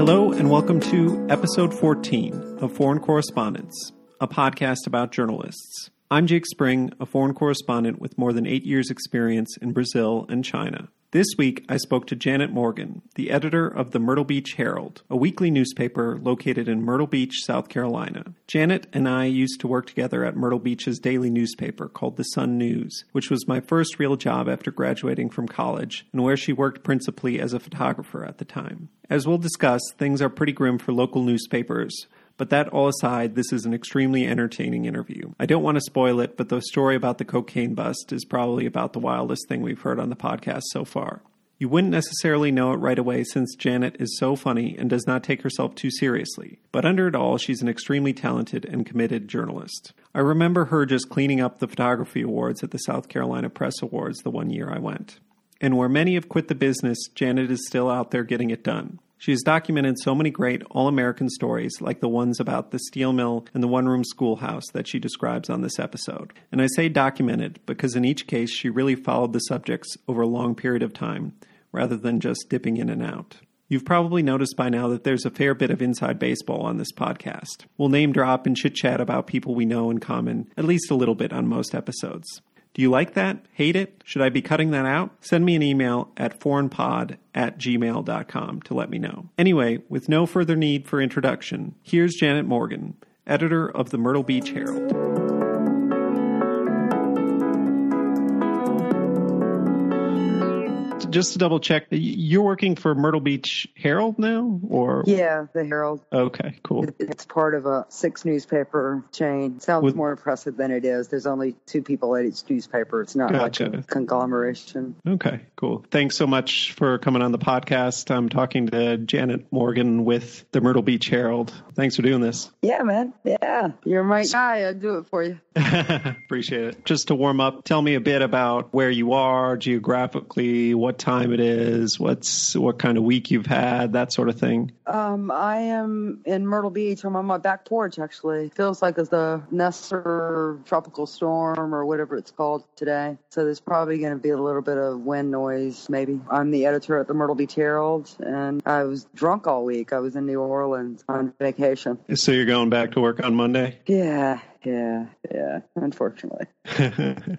Hello, and welcome to episode 14 of Foreign Correspondence, a podcast about journalists. I'm Jake Spring, a foreign correspondent with more than eight years' experience in Brazil and China. This week, I spoke to Janet Morgan, the editor of the Myrtle Beach Herald, a weekly newspaper located in Myrtle Beach, South Carolina. Janet and I used to work together at Myrtle Beach's daily newspaper called The Sun News, which was my first real job after graduating from college, and where she worked principally as a photographer at the time. As we'll discuss, things are pretty grim for local newspapers, but that all aside, this is an extremely entertaining interview. I don't want to spoil it, but the story about the cocaine bust is probably about the wildest thing we've heard on the podcast so far. You wouldn't necessarily know it right away since Janet is so funny and does not take herself too seriously. But under it all, she's an extremely talented and committed journalist. I remember her just cleaning up the photography awards at the South Carolina Press Awards the one year I went. And where many have quit the business, Janet is still out there getting it done. She has documented so many great all American stories, like the ones about the steel mill and the one room schoolhouse that she describes on this episode. And I say documented because in each case she really followed the subjects over a long period of time, rather than just dipping in and out. You've probably noticed by now that there's a fair bit of inside baseball on this podcast. We'll name drop and chit chat about people we know in common, at least a little bit on most episodes. Do you like that? Hate it? Should I be cutting that out? Send me an email at foreignpod at gmail.com to let me know. Anyway, with no further need for introduction, here's Janet Morgan, editor of the Myrtle Beach Herald. Just to double check, you're working for Myrtle Beach Herald now, or yeah, the Herald. Okay, cool. It's part of a six newspaper chain. Sounds With- more impressive than it is. There's only two people at each newspaper. It's not like a conglomeration. Okay, cool. Thanks so much for coming on the podcast. I'm talking to Janet Morgan with the Myrtle Beach Herald. Thanks for doing this. Yeah, man. Yeah, you're my guy. I'll do it for you. Appreciate it. Just to warm up, tell me a bit about where you are geographically, what time it is, what's what kind of week you've had, that sort of thing. Um, I am in Myrtle Beach. I'm on my back porch. Actually, feels like it's the Nestor tropical storm or whatever it's called today. So there's probably going to be a little bit of wind noise. Maybe I'm the editor at the Myrtle Beach Herald, and I was drunk all week. I was in New Orleans on vacation. So you're going back to work on Monday? Yeah, yeah, yeah. Unfortunately.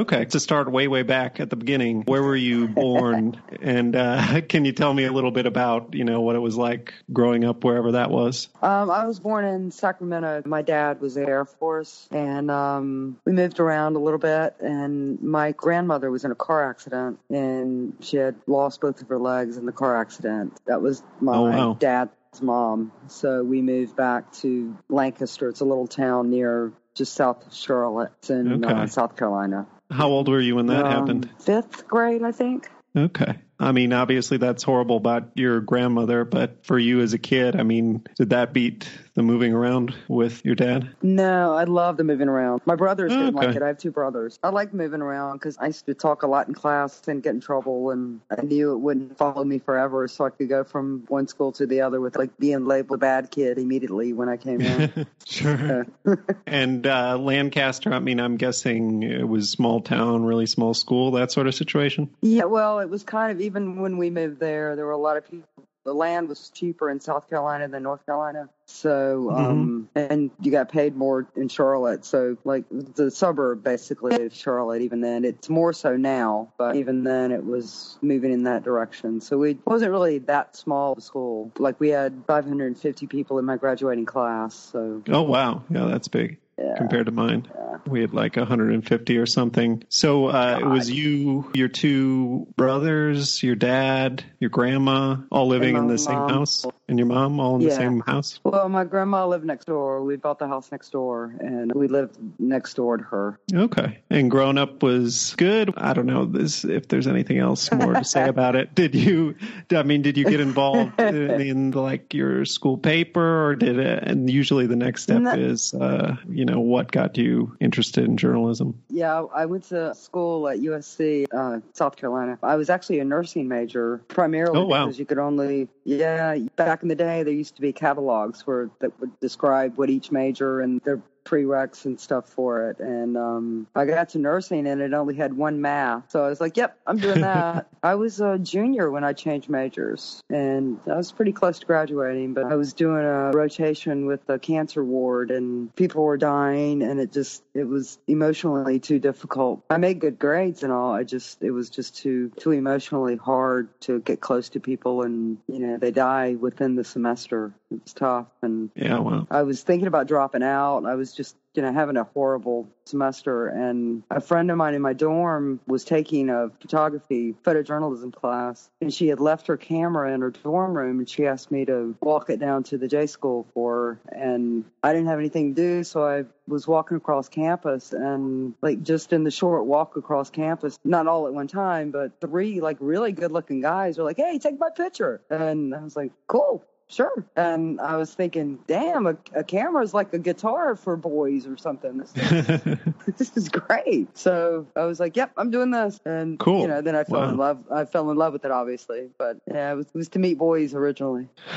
okay. To start way, way back at the beginning, where were you born? and uh, can you tell me a little bit about, you know, what it was like growing up wherever that was? Um, I was born in Sacramento. My dad was the Air Force, and um, we moved around a little bit. And my grandmother was in a car accident, and she had lost both of her legs in the car accident. That was my Oh, wow. dad's mom. So we moved back to Lancaster. It's a little town near just south of Charlotte in Okay. uh, South Carolina. How old were you when that Um, happened? Fifth grade, I think. Okay. I mean, obviously that's horrible about your grandmother, but for you as a kid, I mean, did that beat the moving around with your dad? No, I love the moving around. My brothers Oh, didn't okay. like it. I have two brothers. I like moving around because I used to talk a lot in class and get in trouble, and I knew it wouldn't follow me forever, so I could go from one school to the other with like being labeled a bad kid immediately when I came in. sure. and uh, Lancaster, I mean, I'm guessing it was small town, really small school, that sort of situation. yeah, well, it was kind of even when we moved there, there were a lot of people. The land was cheaper in South Carolina than North Carolina, so um, and you got paid more in Charlotte. So like the suburb basically of Charlotte. Even then, it's more so now, but even then, it was moving in that direction. So we wasn't really that small of a school. Like we had 550 people in my graduating class. So Oh, wow. Yeah, that's big. Yeah. Compared to mine, we had like 150 or something. So uh, it was you, your two brothers, your dad, your grandma, all living in the same house, and your mom all in the same house. well, my grandma lived next door. We bought the house next door, and we lived next door to her. Okay. And growing up was good. I don't know this, if there's anything else more to say about it. Did you, I mean, did you get involved in, in like your school paper or did it? And usually the next step No. is, uh, you know, what got you interested in journalism? Yeah, I went to school at USC, uh, South Carolina. I was actually a nursing major primarily Oh, wow. because you could only, yeah, back in the day there used to be catalogs where that would describe what each major and there prereqs and stuff for it. And um, I got to nursing and it only had one math. So I was like, yep, I'm doing that. I was a junior when I changed majors and I was pretty close to graduating, but I was doing a rotation with the cancer ward and people were dying and it just, it was emotionally too difficult. I made good grades and all. I just, it was just too, too emotionally hard to get close to people and, you know, they die within the semester. It was tough. And yeah, well, I was thinking about dropping out. I was just you know, having a horrible semester. And a friend of mine in my dorm was taking a photography, photojournalism class, and she had left her camera in her dorm room, and she asked me to walk it down to the J school for her. And I didn't have anything to do, so I was walking across campus, and like just in the short walk across campus, not all at one time, but three like really good looking guys were like, "Hey, take my picture," and I was like, "Cool." Sure. And I was thinking, damn, a, a camera is like a guitar for boys or something. This is, this is great. So I was like, yep, I'm doing this. And cool. You know, then I fell wow. in love. I fell in love with it, obviously. But yeah, it was, it was to meet boys originally.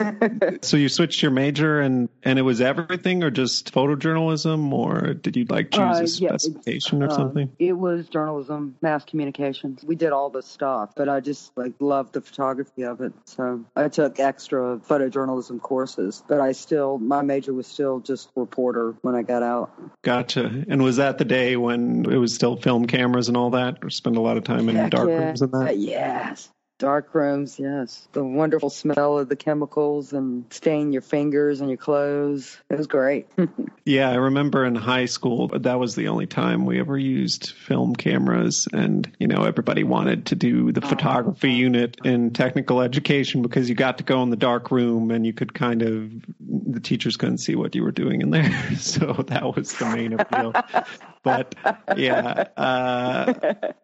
so you switched your major and and it was everything or just photojournalism or did you like choose Uh, a yeah, specification or Uh, something It was journalism, mass communications. We did all the stuff, but I just like loved the photography of it. So I took extra photojournalism courses, but I still my major was still just reporter when I got out. gotcha and was that the day when it was still film cameras and all that or spend a lot of time in Heck dark yeah. rooms and that Yes. Dark rooms, yes. The wonderful smell of the chemicals and stain your fingers and your clothes. It was great. yeah i remember in high school that was the only time we ever used film cameras and you know everybody wanted to do the photography unit in technical education because you got to go in the dark room and you could kind of the teachers couldn't see what you were doing in there so that was the main appeal but yeah uh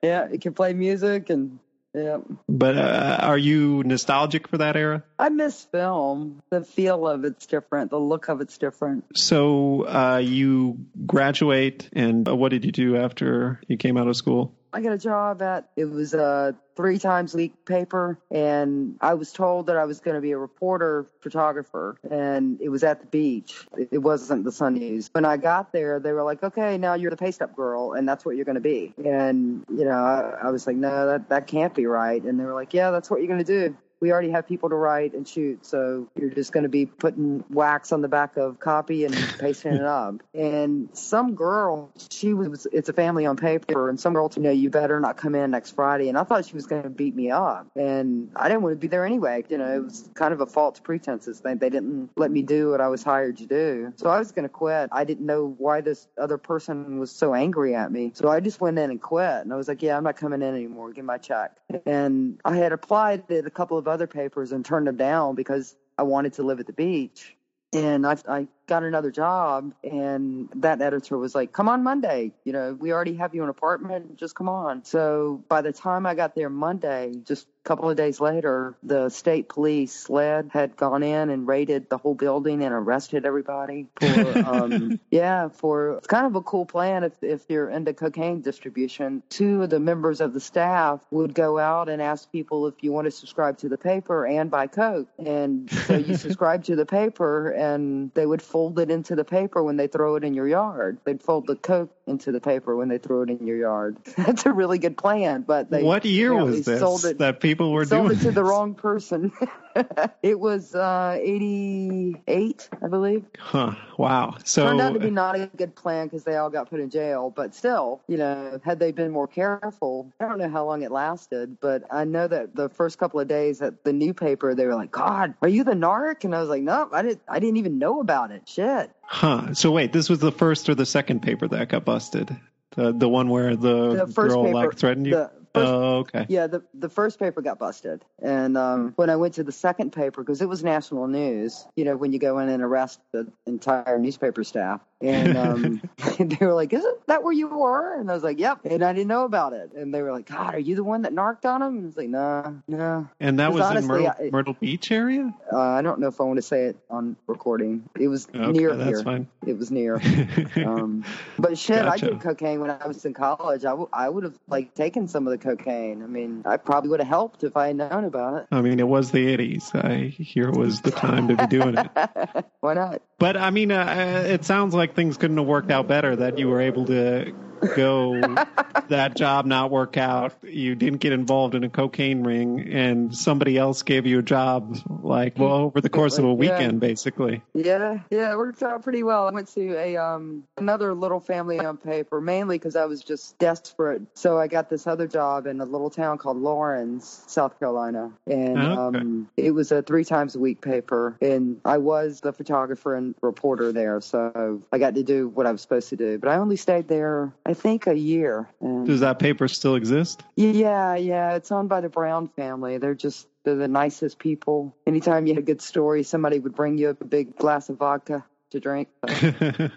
yeah, you can play music and yeah. But uh, are you nostalgic for that era? I miss film. The feel of it's different. The look of it's different. So uh, you graduate, and uh, what did you do after you came out of school? I got a job at it was a three times week paper, and I was told that I was going to be a reporter photographer, and it was at the beach. It wasn't the Sun News. When I got there, they were like, "Okay, now you're the paste up girl, and that's what you're going to be." And you know, I, I was like, "No, that that can't be right." And they were like, "Yeah, that's what you're going to do." We already have people to write and shoot, so you're just going to be putting wax on the back of copy and pasting it up. And some girl, she was, it's a family on paper, and some girl told me, no, you better not come in next Friday. And I thought she was going to beat me up. And I didn't want to be there anyway. You know, it was kind of a false pretenses thing. They didn't let me do what I was hired to do. So I was going to quit. I didn't know why this other person was so angry at me. So I just went in and quit. And I was like, yeah, I'm not coming in anymore. Give my check. And I had applied at a couple of other papers and turned them down because I wanted to live at the beach. And I, I got another job, and that editor was like, "Come on Monday. You know, we already have you an apartment. Just come on." So by the time I got there Monday, just a couple of days later, the state police SLED had gone in and raided the whole building and arrested everybody. For, um, yeah, for it's kind of a cool plan if if you're into cocaine distribution. Two of the members of the staff would go out and ask people if you want to subscribe to the paper and buy coke, and so you subscribe to the paper, and they would fold it into the paper when they throw it in your yard. They'd fold the coke into the paper when they throw it in your yard. That's a really good plan, but they what year you know, was this sold it, that people were sold doing it to the wrong person. it was uh, 88, I believe. Huh. Wow. So Turned out to be not a good plan because they all got put in jail. But still, you know, had they been more careful, I don't know how long it lasted, but I know that the first couple of days at the new paper, they were like, "God, are you the narc?" And I was like, "No, I didn't. I didn't even know about it. Shit." Huh. So wait, this was the first or the second paper that got busted? The the one where the, The first girl paper, like threatened you? the first- oh, okay. Yeah, the the first paper got busted, and um, when I went to the second paper, because it was national news, you know, when you go in and arrest the entire newspaper staff, And um, they were like, "Isn't that where you were?" And I was like, "Yep." And I didn't know about it. And they were like, "God, are you the one that narked on him?" And I was like, "No, no." And that was honestly, in Myrtle, I- Myrtle Beach area. Uh, I don't know if I want to say it on recording. It was Okay, near here. fine. It was near. Um, but shit, I did cocaine when I was in college. I, w- I would have like taken some of the cocaine. I mean, I probably would have helped if I had known about it. I mean, it was the '80s. I hear it was the time to be doing it. Why not? But I mean, uh, it sounds like things couldn't have worked out better. That you were able to go that job not work out. You didn't get involved in a cocaine ring, and somebody else gave you a job. Like, well, over the course of a Yeah. weekend, basically. Yeah, yeah, it worked out pretty well. I went to a um another little family-owned paper mainly because I was just desperate. So I got this other job in a little town called Laurens, South Carolina, and Oh, okay. um it was a three times a week paper, and I was the photographer and reporter there, so I got to do what I was supposed to do. But I only stayed there, I think, a year. And Does that paper still exist? yeah, yeah, it's owned by the Brown family. They're just they're the nicest people. Anytime you had a good story, somebody would bring you a big glass of vodka to drink. they're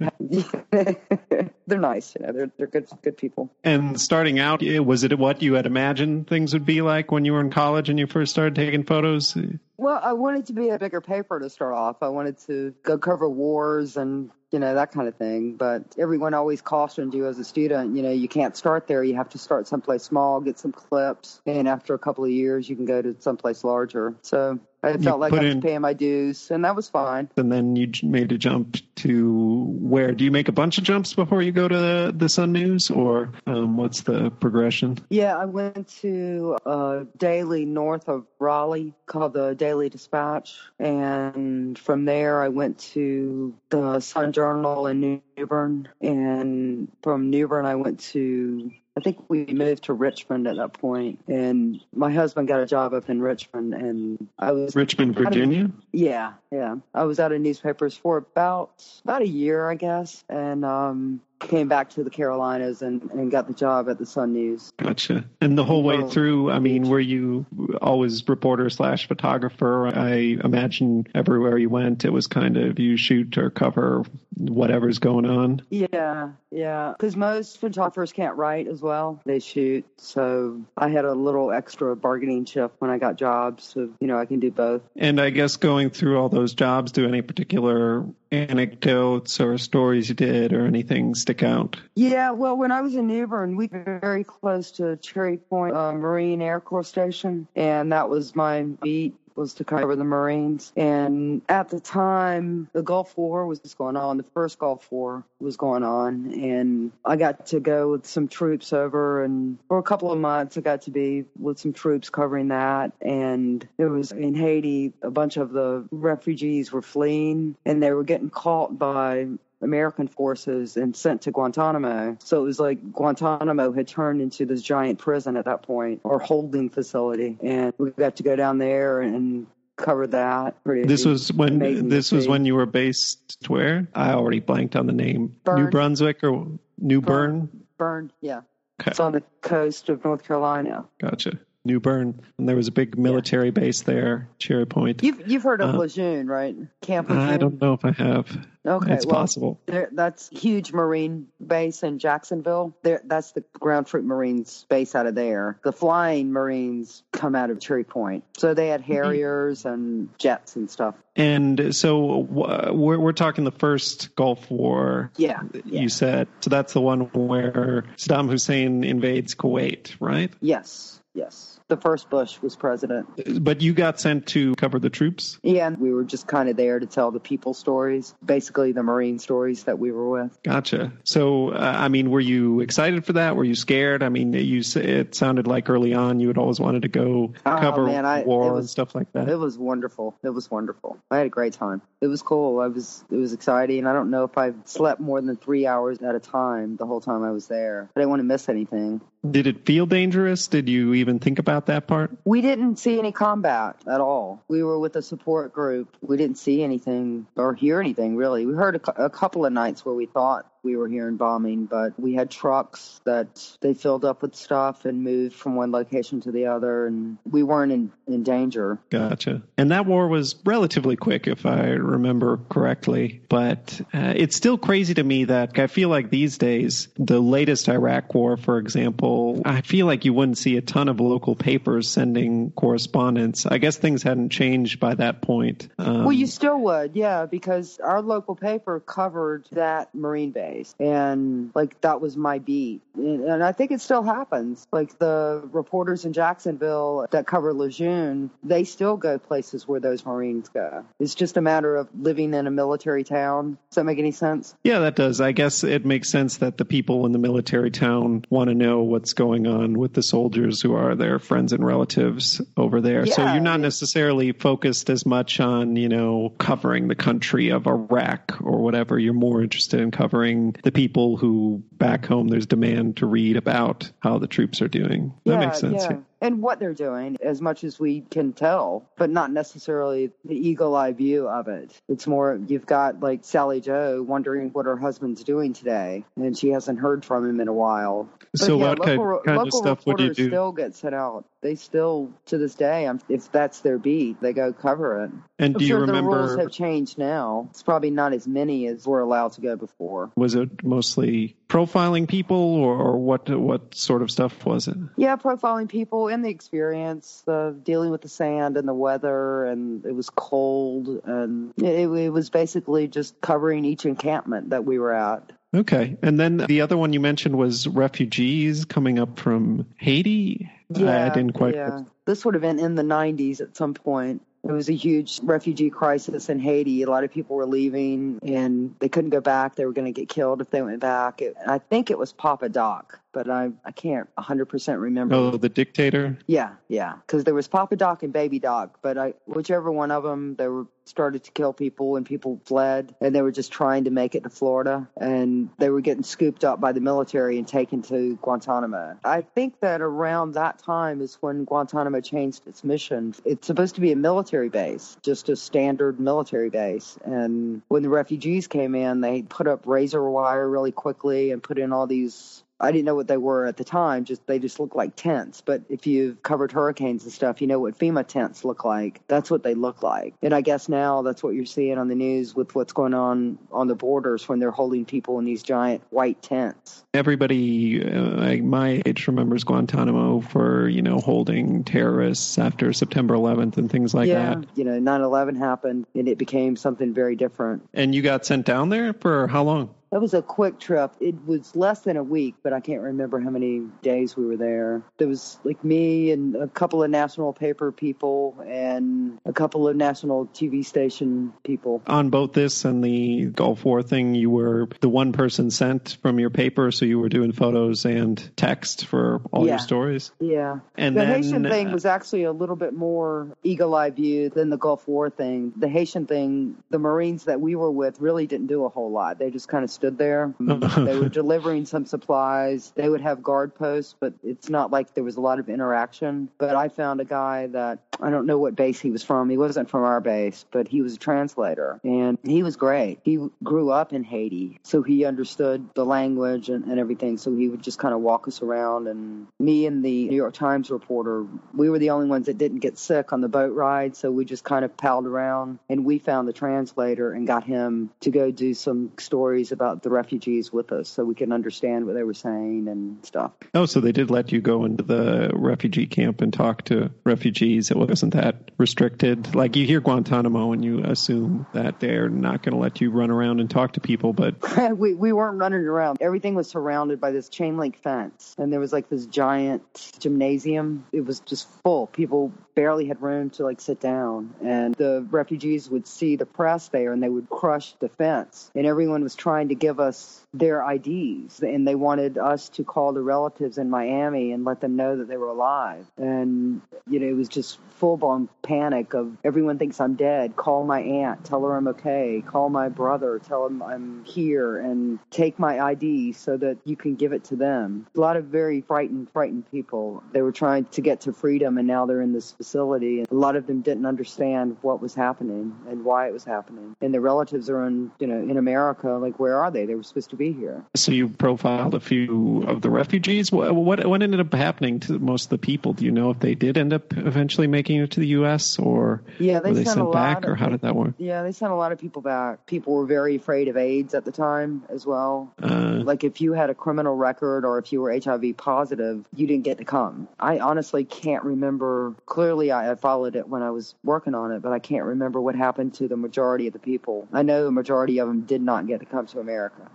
nice, you know. They're they're good good people. and starting out, was it what you had imagined things would be like when you were in college and you first started taking photos? Well, I wanted to be a bigger paper to start off. I wanted to go cover wars and you know that kind of thing. But everyone always cautioned you as a student. You know, you can't start there. You have to start someplace small, get some clips, and after a couple of years, you can go to someplace larger. So I felt like I was in- paying my dues, and that was fine. And then you made a jump to where? Do you make a bunch of jumps before you go to the, the Sun News, or um, what's the progression? Yeah, I went to a daily north of Raleigh called the Daily Dispatch, and from there I went to the Sun Journal in New Bern, and from New Bern I went to. I think we moved to Richmond at that point, and my husband got a job up in Richmond, and I was Richmond, Virginia. yeah, yeah. I was out of newspapers for about about a year, I guess, and um, came back to the Carolinas and, and got the job at the Sun News. Gotcha. And the whole way oh, through, I mean, were you always reporter slash photographer? I imagine everywhere you went, it was kind of you shoot or cover whatever's going on. Yeah, yeah. Because most photographers can't write as well; they shoot. So I had a little extra bargaining chip when I got jobs, so you know I can do both. And I guess going through all those jobs, do any particular anecdotes or stories you did or anything stick out? Yeah, well, when I was in New Bern, we were very close to Cherry Point uh, Marine Air Corps Station, and that was my beat was to cover the Marines. And at the time, the Gulf War was going on. The first Gulf War was going on, and I got to go with some troops over, and for a couple of months, I got to be with some troops covering that. And it was in Haiti. A bunch of the refugees were fleeing, and they were getting caught by American forces and sent to Guantanamo. So it was like Guantanamo had turned into this giant prison at that point or holding facility. And we got to go down there and cover that. Pretty This was when this was when you were based where? I already blanked on the name. Bern. New Brunswick or New Bern? burned. Yeah. Okay. It's on the coast of North Carolina. Gotcha. New Bern. And there was a big military base there, Cherry Point. You've you've heard of Uh, Lejeune, right? Camp Lejeune. I don't know if I have. Okay, it's well, possible. There, that's huge Marine base in Jacksonville. There, that's the ground troop Marines base out of there. The flying Marines come out of Cherry Point, so they had Harriers and jets and stuff. And so uh, we're, we're talking the first Gulf War. Yeah, yeah. You said so. That's the one where Saddam Hussein invades Kuwait, right? Yes, yes. The first Bush was president. But you got sent to cover the troops. Yeah, we were just kind of there to tell the people stories, basically the Marine stories that we were with. Gotcha. So, uh, I mean, were you excited for that? Were you scared? I mean, you it sounded like early on you had always wanted to go Oh, cover man, I- war was- and stuff like that. It was wonderful. It was wonderful. I had a great time. It was cool. I was it was exciting. I don't know if I slept more than three hours at a time the whole time I was there. I didn't want to miss anything. Did it feel dangerous? Did you even think about that part? We didn't see any combat at all. We were with a support group. We didn't see anything or hear anything really. We heard a, a couple of nights where we thought we were hearing bombing, but we had trucks that they filled up with stuff and moved from one location to the other, and we weren't in, in danger. Gotcha. And that war was relatively quick, if I remember correctly. But uh, it's still crazy to me that I feel like these days, the latest Iraq war, for example, I feel like you wouldn't see a ton of local papers sending correspondence. I guess things hadn't changed by that point. Um, well, you still would, yeah, because our local paper covered that Marine base. And like that was my beat. And I think it still happens. Like the reporters in Jacksonville that cover Lejeune, they still go places where those Marines go. It's just a matter of living in a military town. Does that make any sense? Yeah, that does. I guess it makes sense that the people in the military town want to know what's going on with the soldiers who are their friends and relatives over there. Yeah, so you're not necessarily focused as much on, you know, covering the country of Iraq or whatever. You're more interested in covering the people who back home there's demand to read about how the troops are doing. That yeah, makes sense. Yeah and what they're doing as much as we can tell, but not necessarily the eagle eye view of it. It's more you've got like Sally Joe wondering what her husband's doing today, and she hasn't heard from him in a while. But so yeah, what local, kind, of stuff would you do? Still get sent out. They still, to this day, if that's their beat, they go cover it. And I'm do sure you remember? The rules have changed now. It's probably not as many as were allowed to go before. Was it mostly profiling people, or, or what? What sort of stuff was it? Yeah, profiling people and the experience of dealing with the sand and the weather, and it was cold, and it, it was basically just covering each encampment that we were at. Okay. And then the other one you mentioned was refugees coming up from Haiti. Yeah, I didn't quite. Yeah. This would have been in the 90s at some point. It was a huge refugee crisis in Haiti. A lot of people were leaving and they couldn't go back. They were going to get killed if they went back. It, I think it was Papa Doc but I I can't 100% remember. Oh, the dictator? Yeah, yeah, because there was Papa Doc and Baby Doc, but I whichever one of them they were started to kill people and people fled and they were just trying to make it to Florida and they were getting scooped up by the military and taken to Guantanamo. I think that around that time is when Guantanamo changed its mission. It's supposed to be a military base, just a standard military base. And when the refugees came in, they put up razor wire really quickly and put in all these I didn't know what they were at the time. Just they just look like tents. But if you've covered hurricanes and stuff, you know what FEMA tents look like. That's what they look like. And I guess now that's what you're seeing on the news with what's going on on the borders when they're holding people in these giant white tents. Everybody uh, like my age remembers Guantanamo for you know holding terrorists after September 11th and things like yeah, that. You know, 9/11 happened and it became something very different. And you got sent down there for how long? That was a quick trip. It was less than a week, but I can't remember how many days we were there. There was like me and a couple of national paper people and a couple of national TV station people. On both this and the Gulf War thing, you were the one person sent from your paper, so you were doing photos and text for all yeah. your stories. Yeah. And the then, Haitian thing uh, was actually a little bit more eagle eye view than the Gulf War thing. The Haitian thing, the Marines that we were with really didn't do a whole lot. They just kind of stood there. Mm, they were delivering some supplies. They would have guard posts, but it's not like there was a lot of interaction. But I found a guy that I don't know what base he was from. He wasn't from our base, but he was a translator and he was great. He grew up in Haiti, so he understood the language and, and everything. So he would just kind of walk us around. And me and the New York Times reporter, we were the only ones that didn't get sick on the boat ride. So we just kind of palled around and we found the translator and got him to go do some stories about the refugees with us so we can understand what they were saying and stuff. Oh, so they did let you go into the refugee camp and talk to refugees. It wasn't that restricted. Like you hear Guantanamo and you assume that they're not going to let you run around and talk to people, but we, we weren't running around. Everything was surrounded by this chain link fence and there was like this giant gymnasium. It was just full. People barely had room to like sit down. And the refugees would see the press there and they would crush the fence. And everyone was trying to give us their IDs and they wanted us to call the relatives in Miami and let them know that they were alive. And you know it was just full blown panic of everyone thinks I'm dead. Call my aunt. Tell her I'm okay. Call my brother. Tell him I'm here and take my ID so that you can give it to them. A lot of very frightened frightened people. They were trying to get to freedom and now they're in this facility. And a lot of them didn't understand what was happening and why it was happening. And their relatives are in, you know, in America. Like, where are they? They were supposed to be here. So you profiled a few of the refugees. What, what, what ended up happening to most of the people? Do you know if they did end up eventually making it to the U.S. or yeah, they were they sent, sent back, or how did that work? Yeah, they sent a lot of people back. People were very afraid of AIDS at the time as well. Uh, like if you had a criminal record or if you were HIV positive, you didn't get to come. I honestly can't remember. Clearly, I, I followed it when I was working on it, but I can't remember what happened to the majority of the people. I know the majority of them did not get to come to America.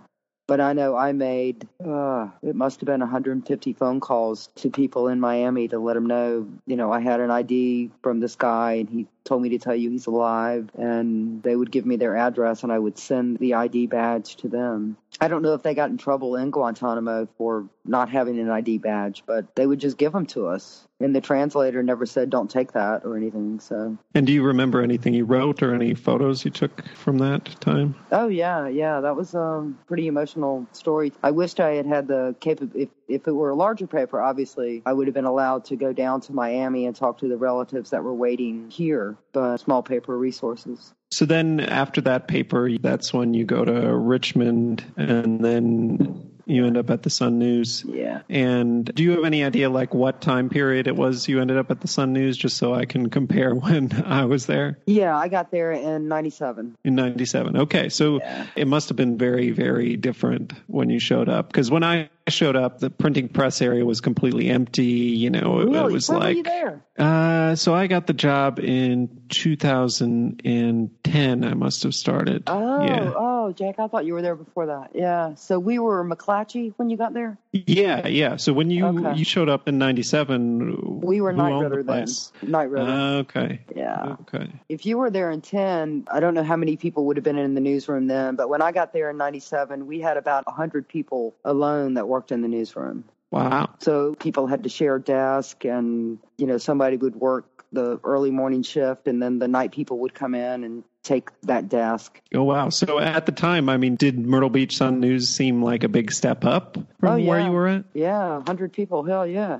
But I know I made, uh, it must have been 150 phone calls to people in Miami to let them know, you know, I had an ID from this guy and he told me to tell you he's alive. And they would give me their address and I would send the ID badge to them. I don't know if they got in trouble in Guantanamo for not having an ID badge, but they would just give them to us. And the translator never said, don't take that or anything. So. And do you remember anything you wrote or any photos you took from that time? Oh, yeah, yeah. That was a pretty emotional story. I wished I had had the capability. If, if it were a larger paper, obviously, I would have been allowed to go down to Miami and talk to the relatives that were waiting here, but small paper resources. So then after that paper, that's when you go to Richmond and then you end up at the Sun News. Yeah. And do you have any idea like what time period it was you ended up at the Sun News just so I can compare when I was there? Yeah, I got there in 97. In 97. Okay. So yeah. it must have been very very different when you showed up because when I showed up the printing press area was completely empty, you know, really? it, was when like were you there? Uh so I got the job in 2010 I must have started. Oh, yeah. oh, Jack, I thought you were there before that. Yeah. So we were McClatchy when you got there? Yeah, yeah. So when you Okay. you showed up in '97, We were Knight owned the then. Knight Ridder. Uh, okay. yeah. Okay. If you were there in 10, I don't know how many people would have been in the newsroom then, but when I got there in 97, we had about 100 people alone that worked in the newsroom. Wow. So people had to share a desk and, you know, somebody would work the early morning shift and then the night people would come in and take that desk. Oh wow. So at the time, I mean, did Myrtle Beach Sun News seem like a big step up from Oh, where you were at? Yeah, 100 people. Hell yeah.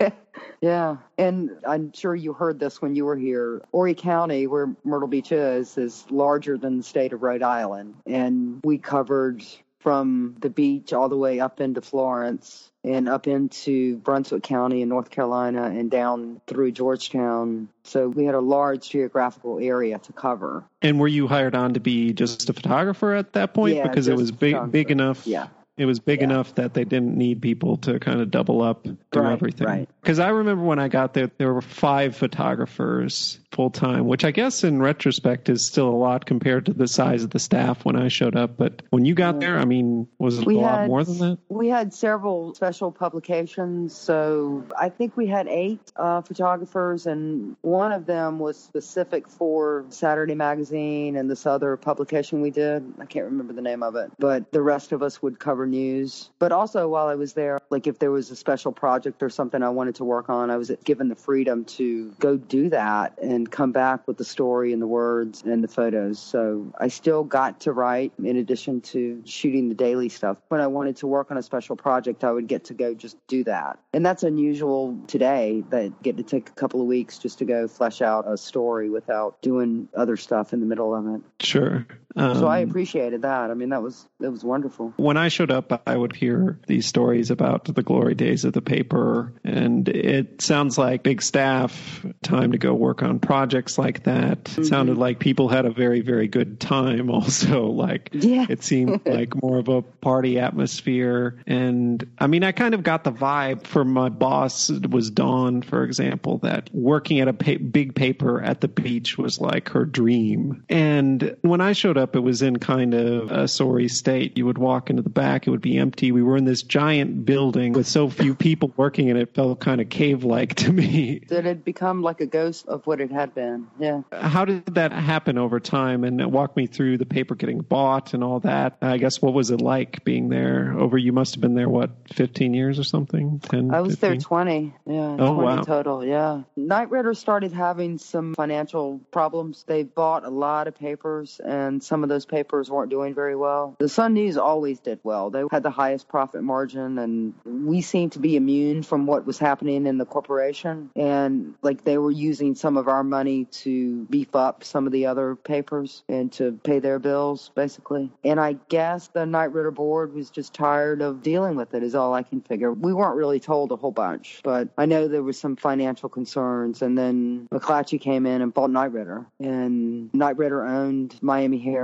yeah. And I'm sure you heard this when you were here. Horry County, where Myrtle Beach is, is larger than the state of Rhode Island. And we covered from the beach all the way up into Florence and up into Brunswick County in North Carolina and down through Georgetown. So we had a large geographical area to cover. And were you hired on to be just a photographer at that point Yeah, because it was big big enough? Yeah. It was big Yeah. enough that they didn't need people to kind of double up, do Right, everything. right. Because I remember when I got there, there were five photographers full time, which I guess in retrospect is still a lot compared to the size of the staff when I showed up. But when you got there, I mean, was it We a lot had- more than that? We had several special publications, so I think we had eight uh, photographers, and one of them was specific for Saturday Magazine and this other publication we did. I can't remember the name of it, but the rest of us would cover news. But also, while I was there, like if there was a special project or something I wanted to work on, I was given the freedom to go do that and come back with the story and the words and the photos. So I still got to write in addition to shooting the daily stuff. When I wanted to work on a special project, I would get to go just do that. And that's unusual today that get to take a couple of weeks just to go flesh out a story without doing other stuff in the middle of it. Sure. Um, So I appreciated that. I mean, that was that was wonderful. when I showed up, I would hear these stories about the glory days of the paper, and it sounds like big staff, time to go work on projects like that. It sounded like people had a very, very good time. Also, like Yeah. it seemed like more of a party atmosphere, and I mean, I kind of got the vibe from my boss it was Dawn, for example, that working at a pa- big paper at the beach was like her dream. And when I showed up, it was in kind of a sorry state. You would walk into the back, it would be empty. We were in this giant building with so few people working, and it felt kind of cave like to me. That had become like a ghost of what it had been. Yeah. How did that happen over time? And walk me through the paper getting bought and all that. I guess what was it like being there over? You must have been there, what, 15 years or something? 10, I was there 20. Yeah, Oh, 20 wow. total. Yeah. Knight Ridder started having some financial problems. They bought a lot of papers, and some of those papers weren't doing very well. The Sun News always did well. They had the highest profit margin, and we seemed to be immune from what was happening in the corporation. And like they were using some of our money to beef up some of the other papers and to pay their bills, basically. And I guess the Knight Ridder board was just tired of dealing with it, is all I can figure. We weren't really told a whole bunch, but I know there was some financial concerns. And then McClatchy came in and bought Knight Ridder, and Knight Ridder owned Miami Herald,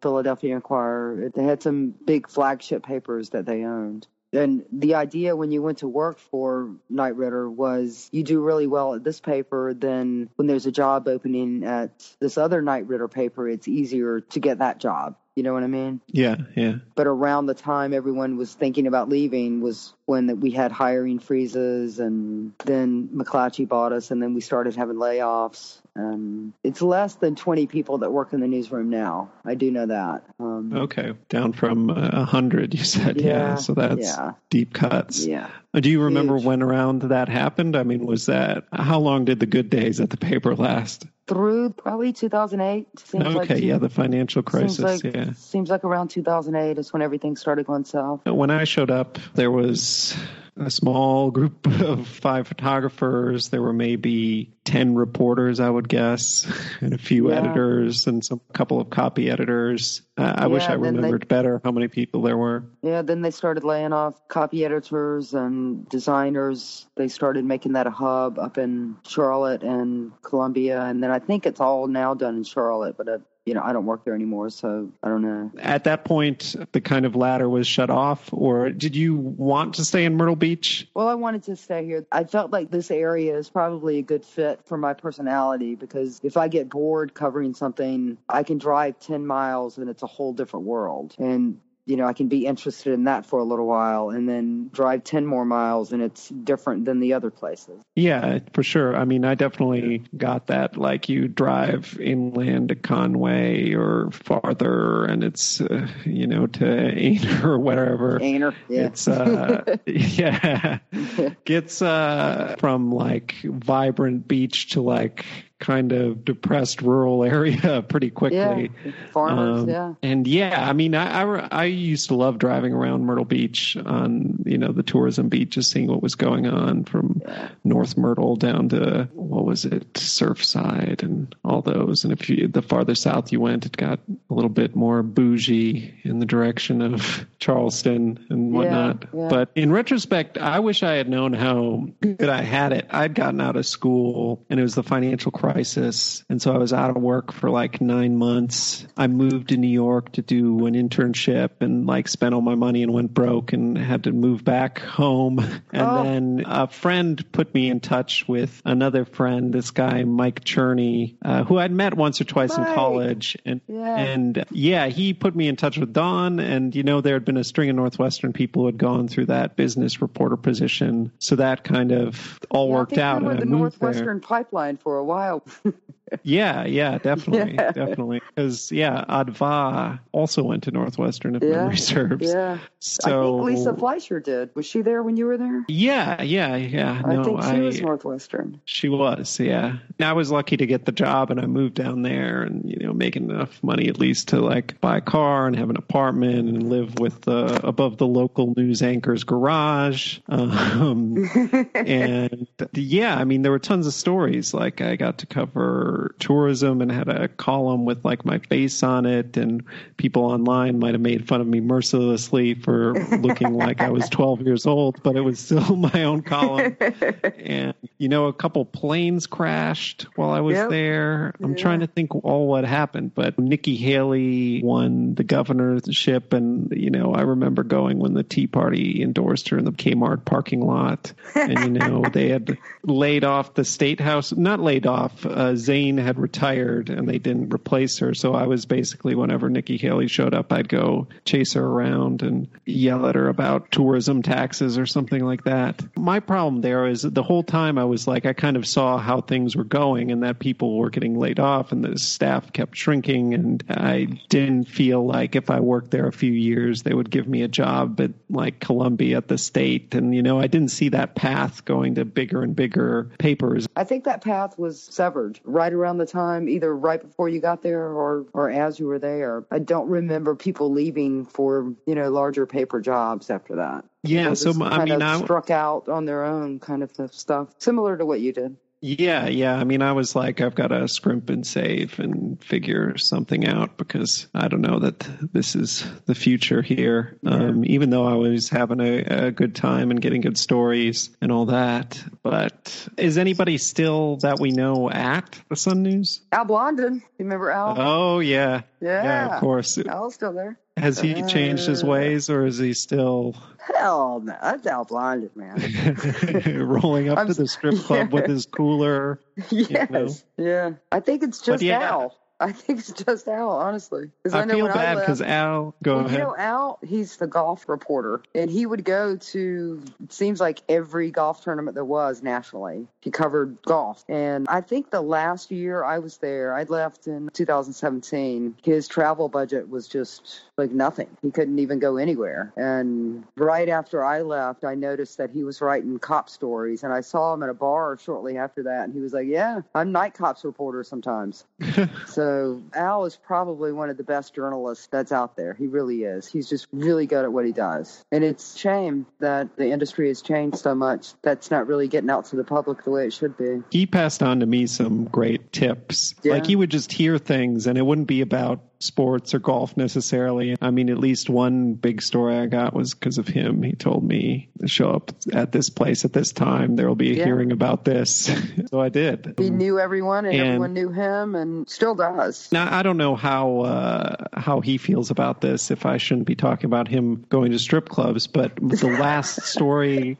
Philadelphia Inquirer. They had some big flagship papers that they owned. And the idea when you went to work for Knight Ridder was you do really well at this paper, then when there's a job opening at this other Knight Ridder paper, it's easier to get that job. You know what I mean? Yeah, yeah. But around the time everyone was thinking about leaving was when we had hiring freezes, and then McClatchy bought us, and then we started having layoffs. Um, it's less than 20 people that work in the newsroom now. I do know that. Um, okay, down from uh, a uh, hundred, you said. Yeah, yeah so that's yeah. deep cuts. Yeah. Uh, do you remember Huge. when around that happened? I mean, was that how long did the good days at the paper last? Through probably 2008. Seems okay, like, yeah, the financial crisis. Seems like, yeah, seems like around 2008 is when everything started going south. When I showed up, there was a small group of five photographers. There were maybe 10 reporters, I would guess, and a few yeah. editors and some couple of copy editors. Uh, I yeah, wish I remembered they, better how many people there were. Yeah, then they started laying off copy editors and designers. They started making that a hub up in Charlotte and Columbia. And then I think it's all now done in Charlotte, but you know, I don't work there anymore, so I don't know. At that point, the kind of ladder was shut off, or did you want to stay in Myrtle Beach? Well, I wanted to stay here. I felt like this area is probably a good fit for my personality because if I get bored covering something, I can drive 10 miles and it's a whole different world. And you know, I can be interested in that for a little while and then drive 10 more miles and it's different than the other places. Yeah, for sure. I mean, I definitely got that. Like you drive inland to Conway or farther and it's, uh, you know, to Aynor or whatever. Aynor, yeah. It's, uh, yeah, gets, uh, from like vibrant beach to like kind of depressed rural area pretty quickly. Yeah, farmers, um, yeah. And yeah, I mean, I, I, I used to love driving around Myrtle Beach on you know the tourism beach, just seeing what was going on from yeah. North Myrtle down to what was it, Surfside, and all those. And if you the farther south you went, it got a little bit more bougie in the direction of Charleston and whatnot. Yeah, yeah. But in retrospect, I wish I had known how good I had it. I'd gotten out of school, and it was the financial crisis crisis. And so I was out of work for like nine months. I moved to New York to do an internship and like spent all my money and went broke and had to move back home. And oh. then a friend put me in touch with another friend, this guy, Mike Cherney, uh, who I'd met once or twice Mike. in college. And, yeah. and yeah, he put me in touch with Don. And, you know, there had been a string of Northwestern people who had gone through that business reporter position. So that kind of all yeah, worked out. I the Northwestern there. pipeline for a while out. yeah, yeah, definitely, yeah. definitely. Because yeah, Adva also went to Northwestern, if yeah, memory serves. Yeah. So I think Lisa Fleischer did. Was she there when you were there? Yeah, yeah, yeah. I think she I, was Northwestern. She was, yeah. And I was lucky to get the job, and I moved down there, and you know, making enough money at least to like buy a car and have an apartment and live with uh, above the local news anchor's garage. Um, and yeah, I mean, there were tons of stories. Like I got to cover tourism and had a column with like my face on it, and people online might have made fun of me mercilessly for looking like I was 12 years old, but it was still my own column. and you know, a couple planes crashed while I was yep. there. I'm yeah. trying to think all what happened, but Nikki Haley won the governorship, and you know, I remember going when the Tea Party endorsed her in the Kmart parking lot, and you know, they had laid off the state house, not laid off. Uh, Zane had retired, and they didn't replace her, so I was basically whenever Nikki Haley showed up, I'd go chase her around and yell at her about tourism taxes or something like that. My problem there is the whole time I was like, I kind of saw how things were going and that people were getting laid off and the staff kept shrinking. And I didn't feel like if I worked there a few years, they would give me a job at like Columbia at the state. And, you know, I didn't see that path going to bigger and bigger papers. I think that path was severed right around the time, either right before you got there or or as you were there. I don't remember people leaving for you know larger paper jobs after that. Yeah, so I mean, I, struck out on their own kind of stuff, similar to what you did. Yeah, yeah. I mean, I was like, I've got to scrimp and save and figure something out because I don't know that this is the future here. Um, even though I was having a, a good time and getting good stories and all that. But is anybody still that we know at the Sun News? Al Blondin, you remember Al? Oh, yeah. yeah, of course. Al's still there. Has he changed his uh, ways or is he still Hell no, that's Al Blondin, man. rolling up I'm to the strip club with his cooler? yes, know? yeah. I think it's just yeah. Al. I think it's just Al, honestly. I know feel when bad because Al, go well, ahead. You know, Al, he's the golf reporter, and he would go to, it seems like every golf tournament there was nationally. He covered golf. And I think the last year I was there, I left in 2017, his travel budget was just like nothing. He couldn't even go anywhere. And right after I left, I noticed that he was writing cop stories, and I saw him at a bar shortly after that, and he was like, Yeah, I'm night cops reporter sometimes. So Al is probably one of the best journalists that's out there. He really is. He's just really good at what he does. And it's a shame that the industry has changed so much. That's not really getting out to the public the way it should be. he passed on to me some great tips. Yeah. Like he would just hear things and it wouldn't be about sports or golf necessarily. I mean, at least one big story I got was because of him. He told me to show up at this place at this time. There will be a Yeah. hearing about this. so I did. He knew everyone and, And- everyone knew him and still does. Now I don't know how uh, how he feels about this. If I shouldn't be talking about him going to strip clubs, but the last story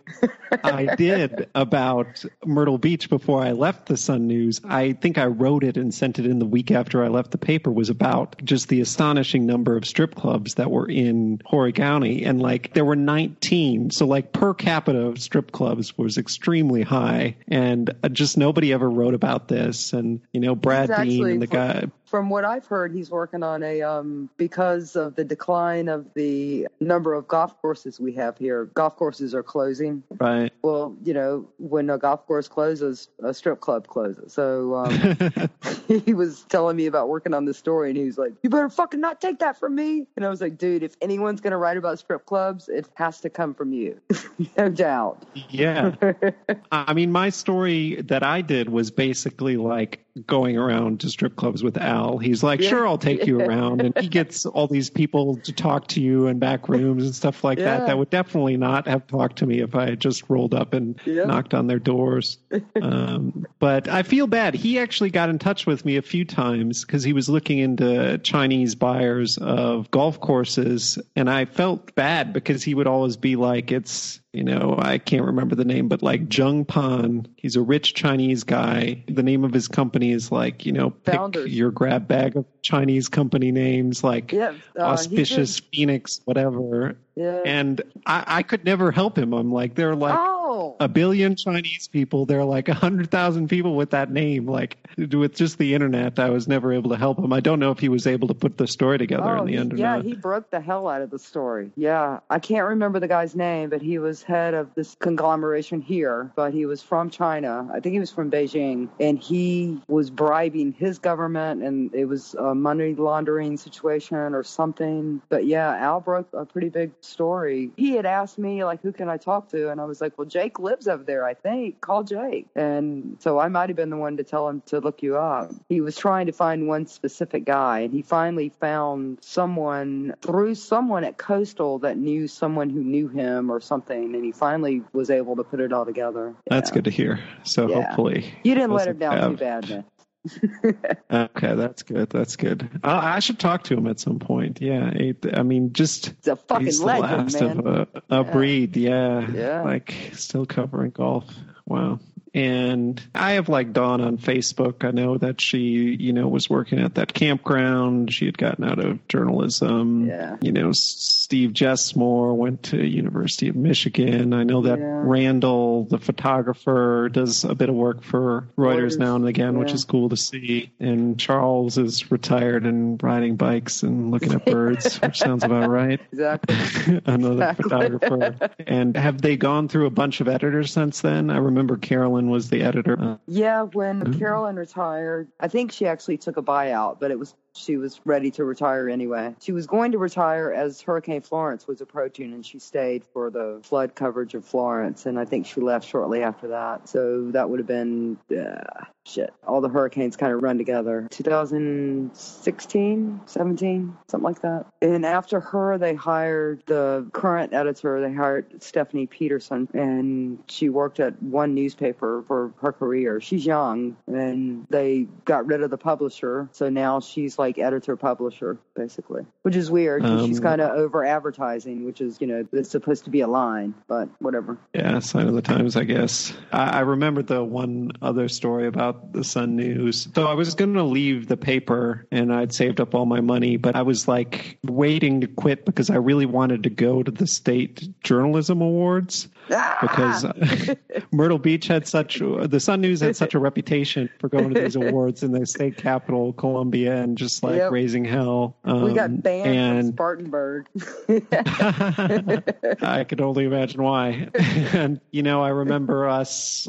I did about Myrtle Beach before I left the Sun News, I think I wrote it and sent it in the week after I left the paper. Was about just the astonishing number of strip clubs that were in Horry County, and like there were 19. So like per capita of strip clubs was extremely high, and uh, just nobody ever wrote about this. And you know Brad Dean and the guy. From what I've heard, he's working on a um because of the decline of the number of golf courses we have here. Golf courses are closing. Right. Well, you know, when a golf course closes, a strip club closes. So um, he was telling me about working on this story, and he was like, "You better fucking not take that from me." And I was like, "Dude, if anyone's gonna write about strip clubs, it has to come from you, no doubt." Yeah. I mean, my story that I did was basically like going around to strip clubs with Al. He's like, Yeah. sure, I'll take you around. And he gets all these people to talk to you in back rooms and stuff like Yeah. that. That would definitely not have talked to me if I had just rolled up and Yeah. knocked on their doors. um, but I feel bad. He actually got in touch with me a few times because he was looking into Chinese buyers of golf courses. And I felt bad because he would always be like, it's, you know, I can't remember the name, but like Jung Pan. He's a rich Chinese guy. The name of his company is like, you know, pick Founders. your grab bag of Chinese company names like Yeah, uh, Auspicious Phoenix, whatever. Yeah. And I, I could never help him. I'm like, they're like, oh, Oh. a billion Chinese people. There are like a hundred thousand people with that name. Like with just the internet, I was never able to help him. I don't know if he was able to put the story together oh, in the he- end yeah, he broke the hell out of the story. Yeah, I can't remember the guy's name, but he was head of this conglomeration here. But he was from China. I think he was from Beijing, and he was bribing his government, and it was a money laundering situation or something. But yeah, Al broke a pretty big story. He had asked me like, "Who can I talk to?" And I was like, "Well, Jake lives over there, I think. Call Jake." And so I might have been the one to tell him to look you up. He was trying to find one specific guy, and he finally found someone through someone at Coastal that knew someone who knew him or something, and he finally was able to put it all together. That's good to hear. So Yeah. hopefully, You didn't let him down have- too bad, man. Okay, that's good. That's good. I, I should talk to him at some point. Yeah, I mean, just He's a fucking he's the legend, last man. of a, a Yeah. breed. Yeah, Yeah. like still covering golf. Wow. And I have like Dawn on Facebook. I know that she, you know, was working at that campground. She had gotten out of journalism. Yeah. You know, Steve Jessmore went to University of Michigan. I know that Yeah. Randall, the photographer, does a bit of work for Reuters, Reuters, now and again, which is cool to see. And Charles is retired and riding bikes and looking at birds, which sounds about right. Exactly. Another Exactly. photographer. And have they gone through a bunch of editors since then? I remember Carolyn Carolyn was the editor. Yeah, when. Carolyn retired, I think she actually took a buyout, but it was she was ready to retire anyway. She was going to retire as Hurricane Florence was approaching, and she stayed for the flood coverage of Florence, and I think she left shortly after that. So that would have been uh, shit. All the hurricanes kind of run together. 2016, 17, something like that. And after her, they hired the current editor. They hired Stephanie Peterson, and she worked at one newspaper for her career. She's young, and they got rid of the publisher, so now she's like editor publisher basically, which is weird. 'cause she's Um, kind of over advertising, which is you know it's supposed to be a line, but whatever. Yeah, sign of the times, I guess. I, I remember the one other story about the Sun News. So I was going to leave the paper and I'd saved up all my money, but I was like waiting to quit because I really wanted to go to the state journalism awards because uh, Myrtle Beach had such, the Sun News had such a reputation for going to these awards in the state capital, Columbia, and just like Yep. raising hell. Um, we got banned from Spartanburg. I could only imagine why. and, you know, I remember us,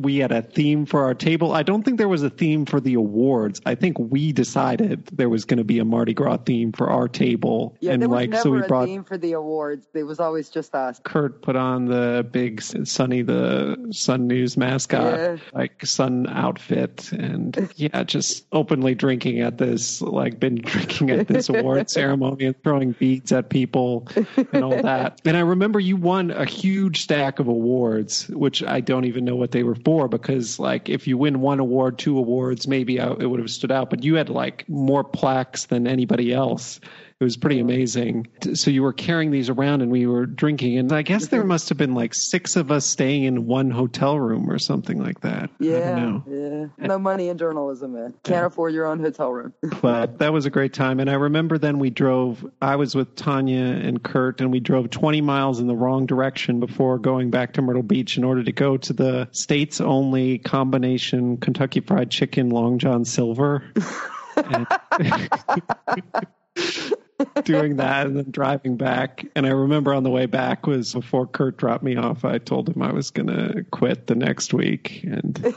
we had a theme for our table. I don't think there was a theme for the awards. I think we decided there was going to be a Mardi Gras theme for our table. yeah, and there was like, never so we a brought. theme for the awards. It was always just us. Kurt put on the big Sunny the Sun News mascot, Yeah. like sun outfit, and yeah, just openly drinking at this, like been drinking at this award ceremony and throwing beads at people and all that. And I remember you won a huge stack of awards, which I don't even know what they were for because, like, if you win one award, two awards, maybe I, it would have stood out. But you had like more plaques than anybody else. It was pretty amazing. So you were carrying these around and we were drinking. And I guess there mhm. must have been like six of us staying in one hotel room or something like that. Yeah, know. yeah. No money in journalism, man. Can't afford your own hotel room. But that was a great time. And I remember then we drove, I was with Tanya and Kurt, and we drove 20 miles in the wrong direction before going back to Myrtle Beach in order to go to the states only combination Kentucky Fried Chicken Long John Silver. And- doing that and then driving back. And I remember on the way back was before Kurt dropped me off, I told him I was going to quit the next week and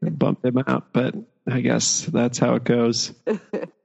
bumped him out. But I guess that's how it goes.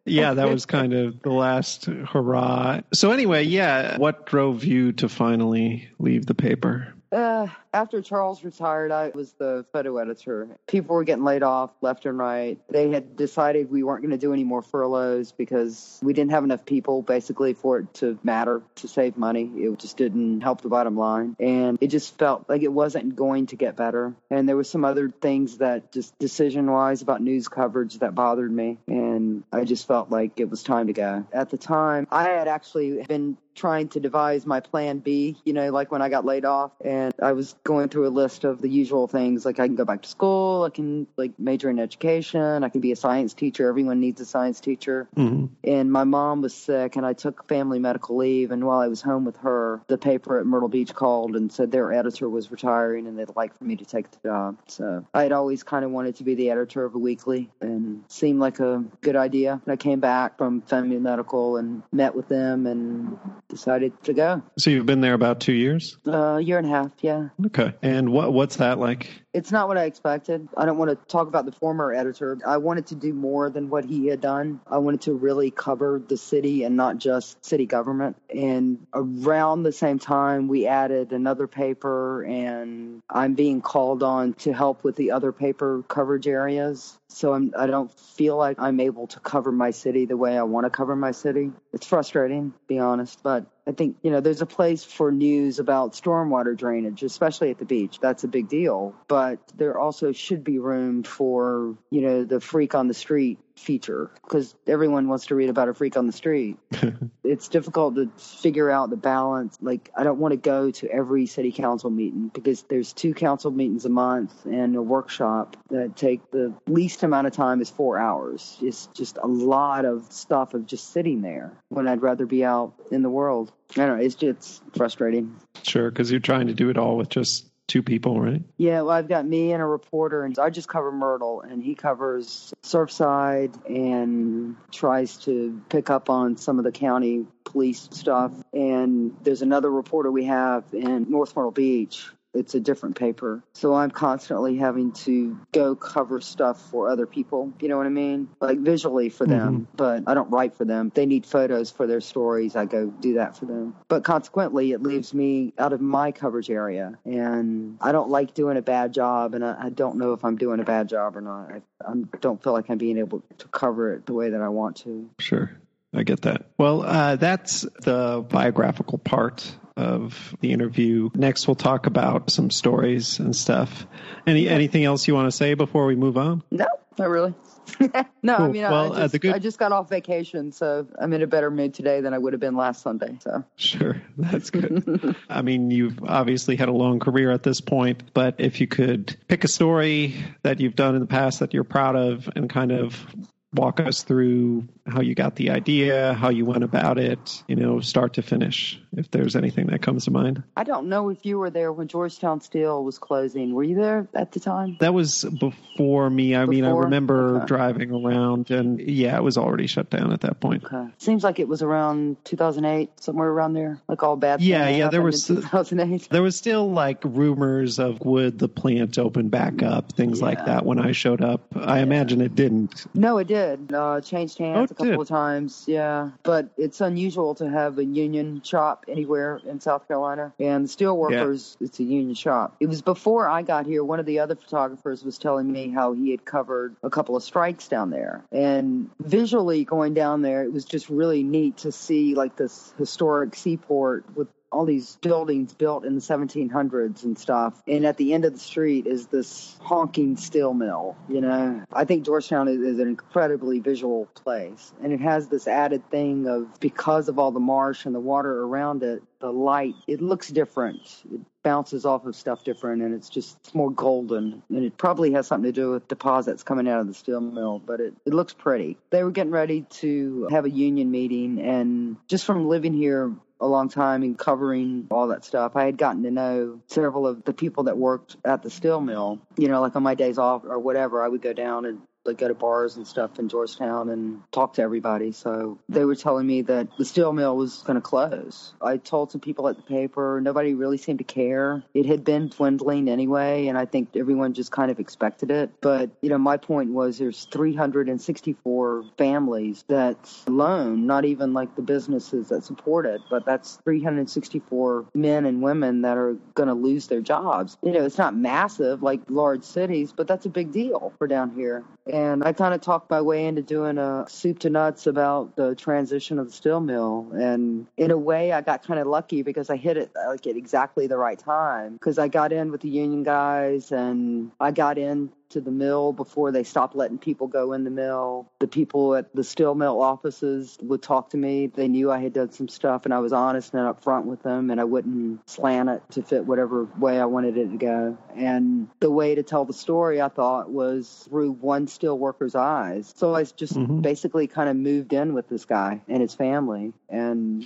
Yeah, that was kind of the last hurrah. So, anyway, yeah, what drove you to finally leave the paper? Uh, after Charles retired, I was the photo editor. People were getting laid off left and right. They had decided we weren't going to do any more furloughs because we didn't have enough people basically for it to matter to save money. It just didn't help the bottom line. And it just felt like it wasn't going to get better. And there was some other things that just decision wise about news coverage that bothered me. And I just felt like it was time to go. At the time, I had actually been trying to devise my plan B, you know, like when I got laid off and I was going through a list of the usual things like I can go back to school, I can like major in education, I can be a science teacher, everyone needs a science teacher. Mhm. And my mom was sick and I took family medical leave and while I was home with her, the paper at Myrtle Beach called and said their editor was retiring and they'd like for me to take the job. So I had always kind of wanted to be the editor of a weekly and seemed like a good idea. And I came back from family medical and met with them and decided to go. So, you've been there about two years? A uh, year and a half, yeah. Okay. And what what's that like? It's not what I expected. I don't want to talk about the former editor. I wanted to do more than what he had done. I wanted to really cover the city and not just city government. And around the same time, we added another paper, and I'm being called on to help with the other paper coverage areas. So I'm, I don't feel like I'm able to cover my city the way I want to cover my city. It's frustrating, to be honest, but I think, you know, there's a place for news about stormwater drainage, especially at the beach. That's a big deal. But there also should be room for, you know, the freak on the street feature because everyone wants to read about a freak on the street. it's difficult to figure out the balance. Like, I don't want to go to every city council meeting because there's two council meetings a month and a workshop that take the least amount of time is four hours. It's just a lot of stuff of just sitting there when I'd rather be out in the world. I don't know. It's just frustrating. Sure, because you're trying to do it all with just two people, right? Yeah, well, I've got me and a reporter, and I just cover Myrtle, and he covers Surfside and tries to pick up on some of the county police stuff. And there's another reporter we have in North Myrtle Beach it's a different paper. So I'm constantly having to go cover stuff for other people. You know what I mean? Like visually for them, mm-hmm. but I don't write for them. They need photos for their stories. I go do that for them. But consequently, it leaves me out of my coverage area. And I don't like doing a bad job. And I, I don't know if I'm doing a bad job or not. I, I don't feel like I'm being able to cover it the way that I want to. Sure. I get that. Well, uh, that's the biographical part of the interview. Next, we'll talk about some stories and stuff. Any anything else you want to say before we move on? No, not really. no, cool. I mean, well, I, just, uh, good... I just got off vacation, so I'm in a better mood today than I would have been last Sunday. So sure, that's good. I mean, you've obviously had a long career at this point, but if you could pick a story that you've done in the past that you're proud of, and kind of walk us through how you got the idea, how you went about it, you know, start to finish, if there's anything that comes to mind. I don't know if you were there when Georgetown Steel was closing. Were you there at the time? That was before me. I before? mean, I remember okay. driving around and yeah, it was already shut down at that point. Okay. Seems like it was around 2008, somewhere around there, like all bad. Yeah, yeah, there was 2008. There was still like rumors of would the plant open back up, things yeah. like that when I showed up. I yeah. imagine it didn't. No, it did. Uh, changed hands. Oh, a couple did. of times, yeah. But it's unusual to have a union shop anywhere in South Carolina. And the steelworkers, yeah. it's a union shop. It was before I got here. One of the other photographers was telling me how he had covered a couple of strikes down there. And visually going down there, it was just really neat to see like this historic seaport with all these buildings built in the 1700s and stuff. And at the end of the street is this honking steel mill. You know, I think Georgetown is, is, an incredibly visual place, and it has this added thing of because of all the marsh and the water around it, the light it looks different. It bounces off of stuff different, and it's just it's more golden. And it probably has something to do with deposits coming out of the steel mill, but it, it looks pretty. They were getting ready to have a union meeting, and just from living here a long time in covering all that stuff. I had gotten to know several of the people that worked at the steel mill. You know, like on my days off or whatever, I would go down and like go to bars and stuff in Georgetown and talk to everybody. So they were telling me that the steel mill was going to close. I told some people at the paper, nobody really seemed to care. It had been dwindling anyway, and I think everyone just kind of expected it. But, you know, my point was there's 364 families that alone, not even like the businesses that support it, but that's 364 men and women that are going to lose their jobs. You know, it's not massive like large cities, but that's a big deal for down here. And I kind of talked my way into doing a soup to nuts about the transition of the steel mill. And in a way, I got kind of lucky because I hit it like at exactly the right time because I got in with the union guys and I got in to the mill before they stopped letting people go in the mill. The people at the steel mill offices would talk to me. They knew I had done some stuff and I was honest and upfront with them and I wouldn't slant it to fit whatever way I wanted it to go. And the way to tell the story, I thought, was through one steel worker's eyes. So I just mm-hmm. basically kind of moved in with this guy and his family and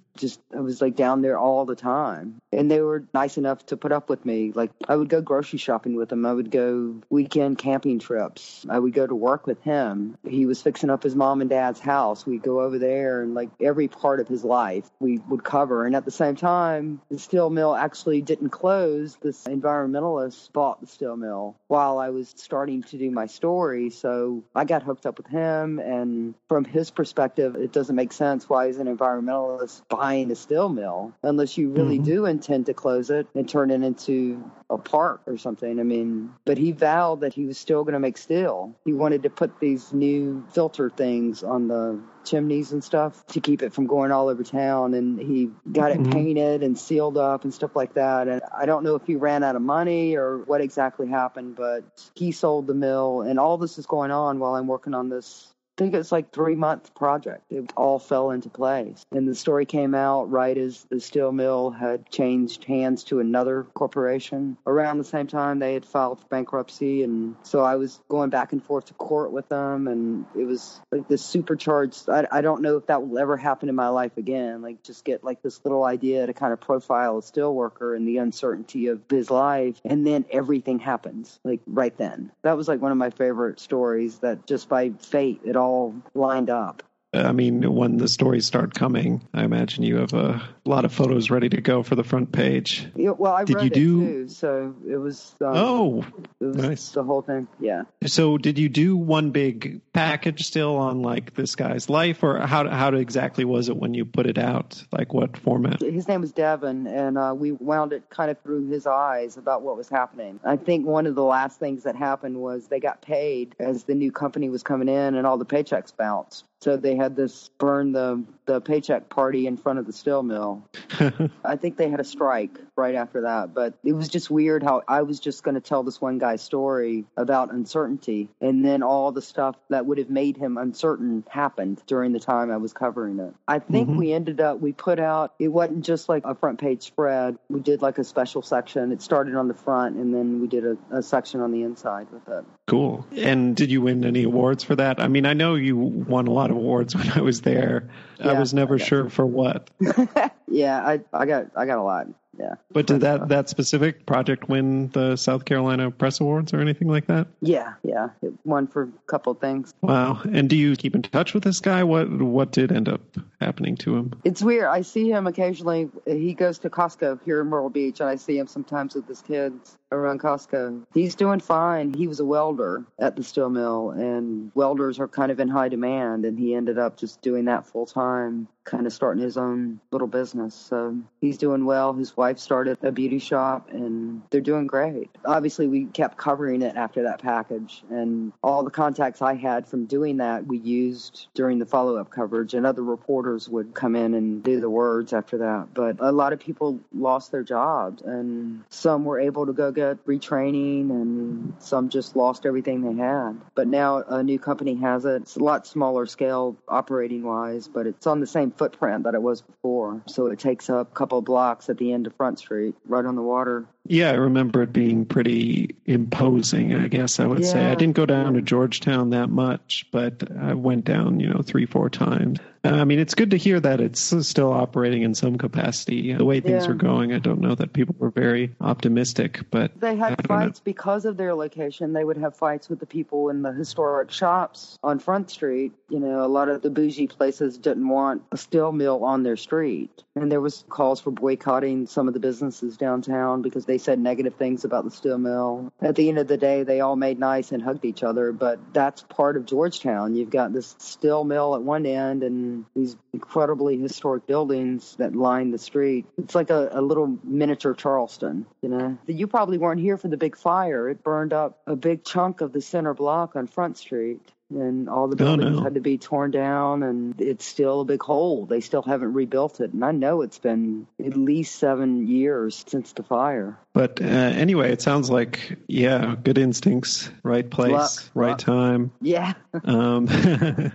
just I was like down there all the time. And they were nice enough to put up with me. Like I would go grocery shopping with them. I would go weekend camping trips. I would go to work with him. He was fixing up his mom and dad's house. We'd go over there and like every part of his life we would cover. And at the same time, the steel mill actually didn't close. This environmentalist bought the steel mill while I was starting to do my story. So I got hooked up with him. And from his perspective, it doesn't make sense why he's an environmentalist buying a steel mill unless you really mm-hmm. do intend to close it and turn it into a park or something. I mean, but he vowed that he was still going to make steel. He wanted to put these new filter things on the chimneys and stuff to keep it from going all over town. And he got it mm-hmm. painted and sealed up and stuff like that. And I don't know if he ran out of money or what exactly happened, but he sold the mill. And all this is going on while I'm working on this think it's like three month project. It all fell into place. And the story came out right as the steel mill had changed hands to another corporation. Around the same time, they had filed for bankruptcy. And so I was going back and forth to court with them. And it was like this supercharged. I, I don't know if that will ever happen in my life again. Like just get like this little idea to kind of profile a steel worker and the uncertainty of his life. And then everything happens like right then. That was like one of my favorite stories that just by fate, it all all lined up. I mean, when the stories start coming, I imagine you have a lot of photos ready to go for the front page. Yeah, well, I Did wrote you it do- too, so it was. Um, Oh, it was nice. the whole thing. Yeah. so did you do one big package still on like this guy's life, or how how exactly was it when you put it out? Like what format? His name was Devin, and uh, we wound it kind of through his eyes about what was happening. I think one of the last things that happened was they got paid as the new company was coming in, and all the paychecks bounced. So they had this burn the the paycheck party in front of the steel mill. I think they had a strike right after that, but it was just weird how I was just going to tell this one guy's story about uncertainty, and then all the stuff that would have made him uncertain happened during the time I was covering it. I think Mhm. we ended up, we put out, it wasn't just like a front page spread. We did like a special section. It started on the front, and then we did a, a section on the inside with it. Cool. And did you win any awards for that? I mean, I know you won a lot of awards when I was there. I was never I sure for what. yeah, I, I got, I got a lot. Yeah. But did that that specific project win the South Carolina Press Awards or anything like that? Yeah, yeah. It won for a couple of things. Wow. And do you keep in touch with this guy? What what did end up happening to him? It's weird. I see him occasionally. He goes to Costco here in Myrtle Beach, and I see him sometimes with his kids around Costco. He's doing fine. He was a welder at the steel mill, and welders are kind of in high demand, and he ended up just doing that full time, kind of starting his own little business. So he's doing well. His wife started a beauty shop, and they're doing great. Obviously, we kept covering it after that package, and all the contacts I had from doing that we used during the follow up coverage, and other reporters would come in and do the words after that. But a lot of people lost their jobs, and some were able to go get retraining, and some just lost everything they had. But now a new company has it. It's a lot smaller scale operating wise, but it's on the same footprint that it was before. So it takes up a couple blocks at the end of Front Street, right on the water. Yeah, I remember it being pretty imposing, I guess I would say. I didn't go down to Georgetown that much, but I went down, you know, three, four times. I mean, it's good to hear that it's still operating in some capacity. The way things Yeah. are going, I don't know that people were very optimistic, but They had don't know. fights because of their location. They would have fights with the people in the historic shops on Front Street. You know, a lot of the bougie places didn't want a steel mill on their street. And there was calls for boycotting some of the businesses downtown because they said negative things about the steel mill. At the end of the day, they all made nice and hugged each other, but that's part of Georgetown. You've got this steel mill at one end and these incredibly historic buildings that line the street. It's like a, a little miniature Charleston, you know. You probably weren't here for the big fire. It burned up a big chunk of the center block on Front Street. And all the Oh, buildings no. had to be torn down, and it's still a big hole. They still haven't rebuilt it. And I know it's been at least seven years since the fire. But uh, anyway, it sounds like, yeah, good instincts, right place, Luck, right luck. time. Yeah. Um,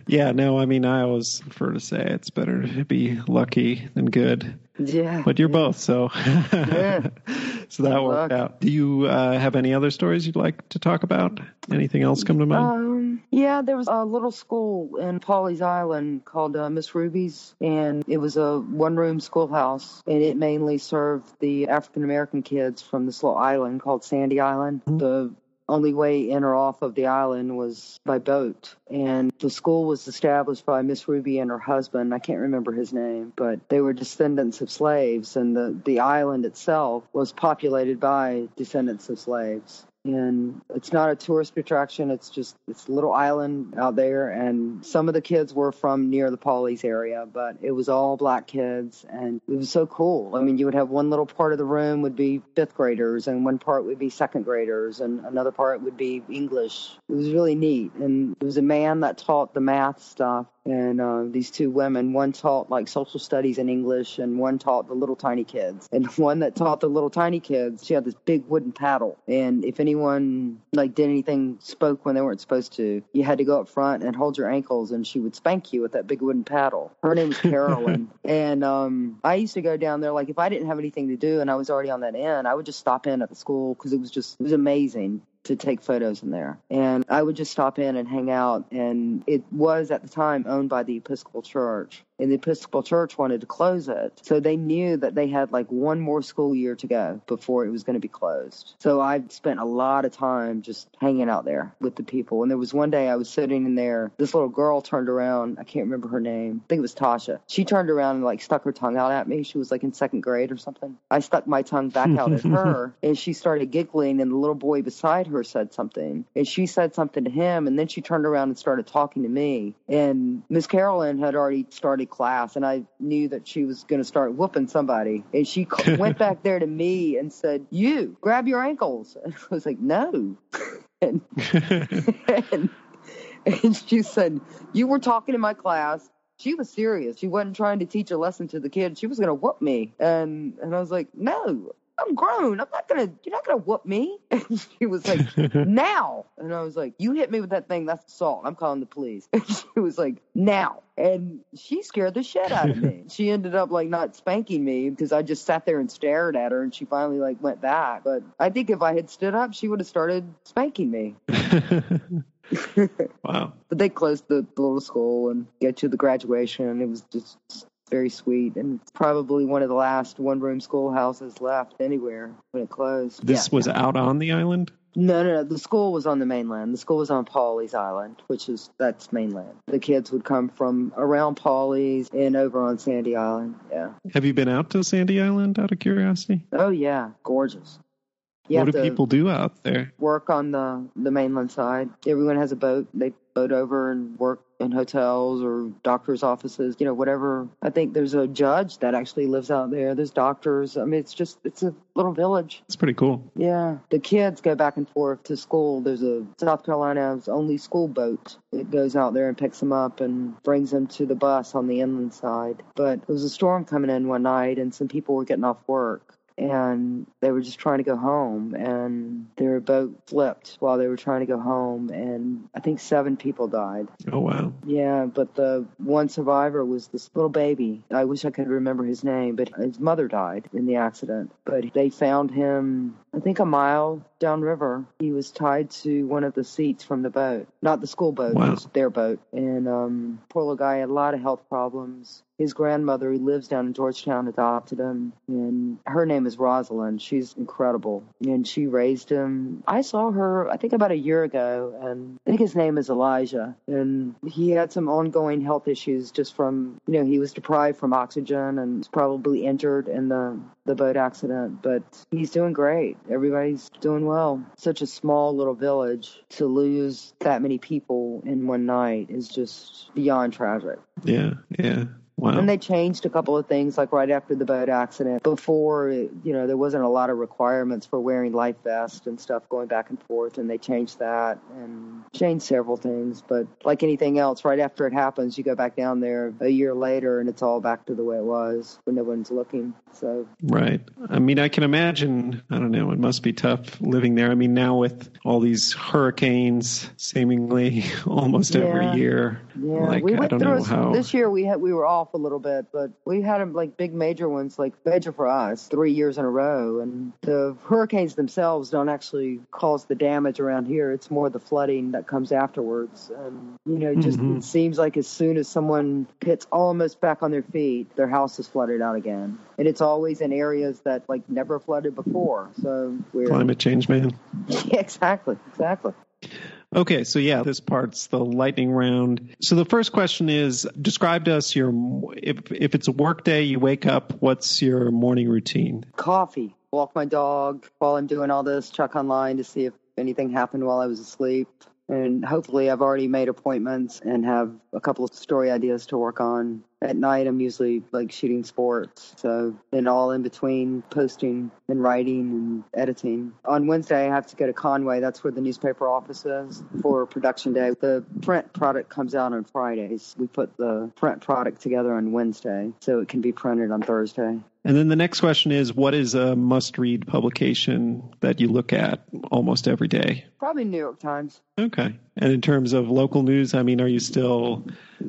yeah, no, I mean, I always prefer to say it's better to be lucky than good. Yeah. But you're both, so Yeah. so that Good worked luck. out. Do you uh, have any other stories you'd like to talk about? Anything else come to mind? Um, yeah, there was a little school in Pawleys Island called uh, Miss Ruby's, and it was a one-room schoolhouse, and it mainly served the African American kids from this little island called Sandy Island. Mm-hmm. The only way in or off of the island was by boat. And the school was established by Miss Ruby and her husband. I can't remember his name, but they were descendants of slaves, and the, the island itself was populated by descendants of slaves. And it's not a tourist attraction. It's just it's a little island out there, and some of the kids were from near the Pawleys area, but it was all black kids, and it was so cool. I mean, you would have one little part of the room would be fifth graders, and one part would be second graders, and another part would be English. It was really neat, and there was a man that taught the math stuff, and uh, these two women, one taught like social studies and English, and one taught the little tiny kids. And one that taught the little tiny kids, she had this big wooden paddle, and if anyone like did anything, spoke when they weren't supposed to, you had to go up front and hold your ankles, and she would spank you with that big wooden paddle. Her name was Carolyn, and um, I used to go down there like if I didn't have anything to do and I was already on that end, I would just stop in at the school because it was just it was amazing to take photos in there. And I would just stop in and hang out. And it was at the time owned by the Episcopal Church and the Episcopal Church wanted to close it. So they knew that they had like one more school year to go before it was going to be closed. So I spent a lot of time just hanging out there with the people. And there was one day I was sitting in there. This little girl turned around. I can't remember her name. I think it was Tasha. She turned around and like stuck her tongue out at me. She was like in second grade or something. I stuck my tongue back out at her and she started giggling and the little boy beside her said something. And she said something to him and then she turned around and started talking to me. And Miss Carolyn had already started class and I knew that she was going to start whooping somebody. And she went back there to me and said, You grab your ankles. And I was like, No. and, and, and she said, You were talking in my class she was serious. She wasn't trying to teach a lesson to the kid. She was going to whoop me. And and I was like, "No, I'm grown. I'm not gonna. You're not gonna whoop me." And she was like, "Now." And I was like, "You hit me with that thing. That's assault. I'm calling the police." And she was like, "Now." And she scared the shit out of me. she ended up like not spanking me because I just sat there and stared at her, and she finally like went back. But I think if I had stood up, she would have started spanking me. wow. But they closed the, the little school and get to the graduation. It was just very sweet and probably one of the last one room schoolhouses left anywhere when it closed. This yeah. was out on the island? No, no, no. The school was on the mainland. The school was on Pawleys Island, which is that's mainland. The kids would come from around Pawleys and over on Sandy Island. Yeah. Have you been out to Sandy Island out of curiosity? Oh yeah, gorgeous. You what do people do out there? Work on the the mainland side. Everyone has a boat. They boat over and work in hotels or doctors' offices, you know, whatever. I think there's a judge that actually lives out there. There's doctors. I mean, it's just, it's a little village. It's pretty cool. Yeah. The kids go back and forth to school. There's a South Carolina's only school boat. It goes out there and picks them up and brings them to the bus on the inland side. But there was a storm coming in one night and some people were getting off work and they were just trying to go home and their boat flipped while they were trying to go home and i think seven people died. Oh wow. Yeah but the one survivor was this little baby. I wish i could remember his name but his mother died in the accident. But they found him i think a mile downriver. He was tied to one of the seats from the boat not the school boat wow. their boat. And um poor little guy had a lot of health problems his grandmother, who lives down in Georgetown, adopted him, and her name is Rosalind. She's incredible, and she raised him. I saw her, I think, about a year ago, and I think his name is Elijah, and he had some ongoing health issues just from, you know, he was deprived from oxygen and was probably injured in the the boat accident, but he's doing great. Everybody's doing well. Such a small little village to lose that many people in one night is just beyond tragic. Yeah, yeah. Wow. And they changed a couple of things, like right after the boat accident. Before, you know, there wasn't a lot of requirements for wearing life vests and stuff going back and forth, and they changed that and changed several things. But like anything else, right after it happens, you go back down there a year later, and it's all back to the way it was when no one's looking. So right. I mean, I can imagine. I don't know. It must be tough living there. I mean, now with all these hurricanes, seemingly almost yeah. every year. Yeah, like, we went I don't through know how. this year. We had we were off a little bit, but we had like big major ones, like major for us, three years in a row. And the hurricanes themselves don't actually cause the damage around here. It's more the flooding that comes afterwards. And you know, just Mhm. it seems like as soon as someone gets almost back on their feet, their house is flooded out again. And it's always in areas that like never flooded before. So we're Climate change, man. yeah, exactly, exactly. Okay, so yeah, this part's the lightning round. So the first question is describe to us your if if it's a work day, you wake up, what's your morning routine? coffee, walk my dog while I'm doing all this, check online to see if anything happened while I was asleep. And hopefully, I've already made appointments and have a couple of story ideas to work on. At night, I'm usually like shooting sports. So, and all in between posting and writing and editing. On Wednesday, I have to go to Conway. That's where the newspaper office is for production day. The print product comes out on Fridays. We put the print product together on Wednesday so it can be printed on Thursday. And then the next question is what is a must read publication that you look at almost every day? Probably New York Times. Okay. And in terms of local news, I mean, are you still,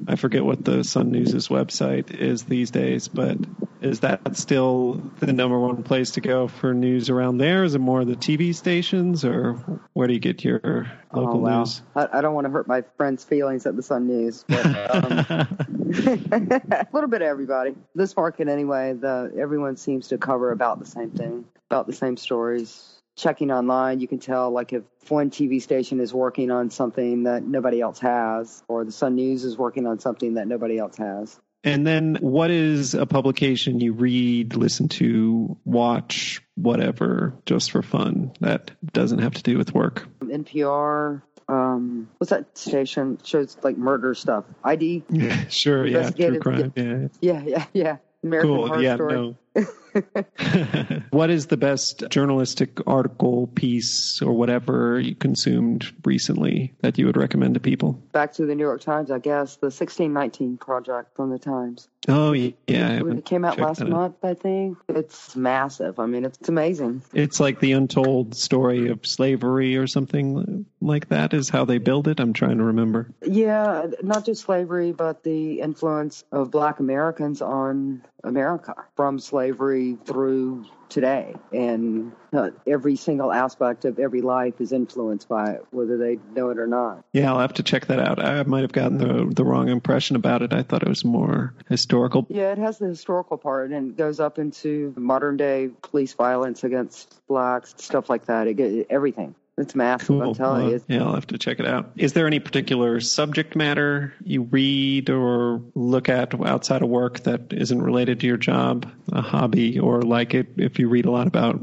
I forget what the Sun News' website is these days, but Is that still the number one place to go for news around there? Is it more the TV stations, or where do you get your local oh, wow. news? I, I, don't want to hurt my friends' feelings at the Sun News, but um, a little bit of everybody. This market, anyway, the everyone seems to cover about the same thing, about the same stories checking online, you can tell like if one TV station is working on something that nobody else has, or the Sun News is working on something that nobody else has. And then what is a publication you read, listen to, watch, whatever, just for fun that doesn't have to do with work? NPR. Um, what's that station? Shows like murder stuff. ID. Yeah, sure. Yeah. True crime. Yeah. Yeah. Yeah. Yeah. American cool. Horror yeah. Story. No. what is the best journalistic article, piece, or whatever you consumed recently that you would recommend to people? Back to the New York Times, I guess, the 1619 Project from the Times. Oh, yeah. It came out last month, I think. It's massive. I mean, it's amazing. It's like the untold story of slavery or something like that, is how they build it. I'm trying to remember. Yeah, not just slavery, but the influence of black Americans on America from slavery through today. And uh, every single aspect of every life is influenced by it, whether they know it or not. Yeah, I'll have to check that out. I might have gotten the, the wrong impression about it. I thought it was more historical. Yeah, it has the historical part and goes up into modern day police violence against blacks, stuff like that. It, everything. It's massive. Cool. I'm telling you. Yeah, I'll have to check it out. Is there any particular subject matter you read or look at outside of work that isn't related to your job, a hobby, or like it if you read a lot about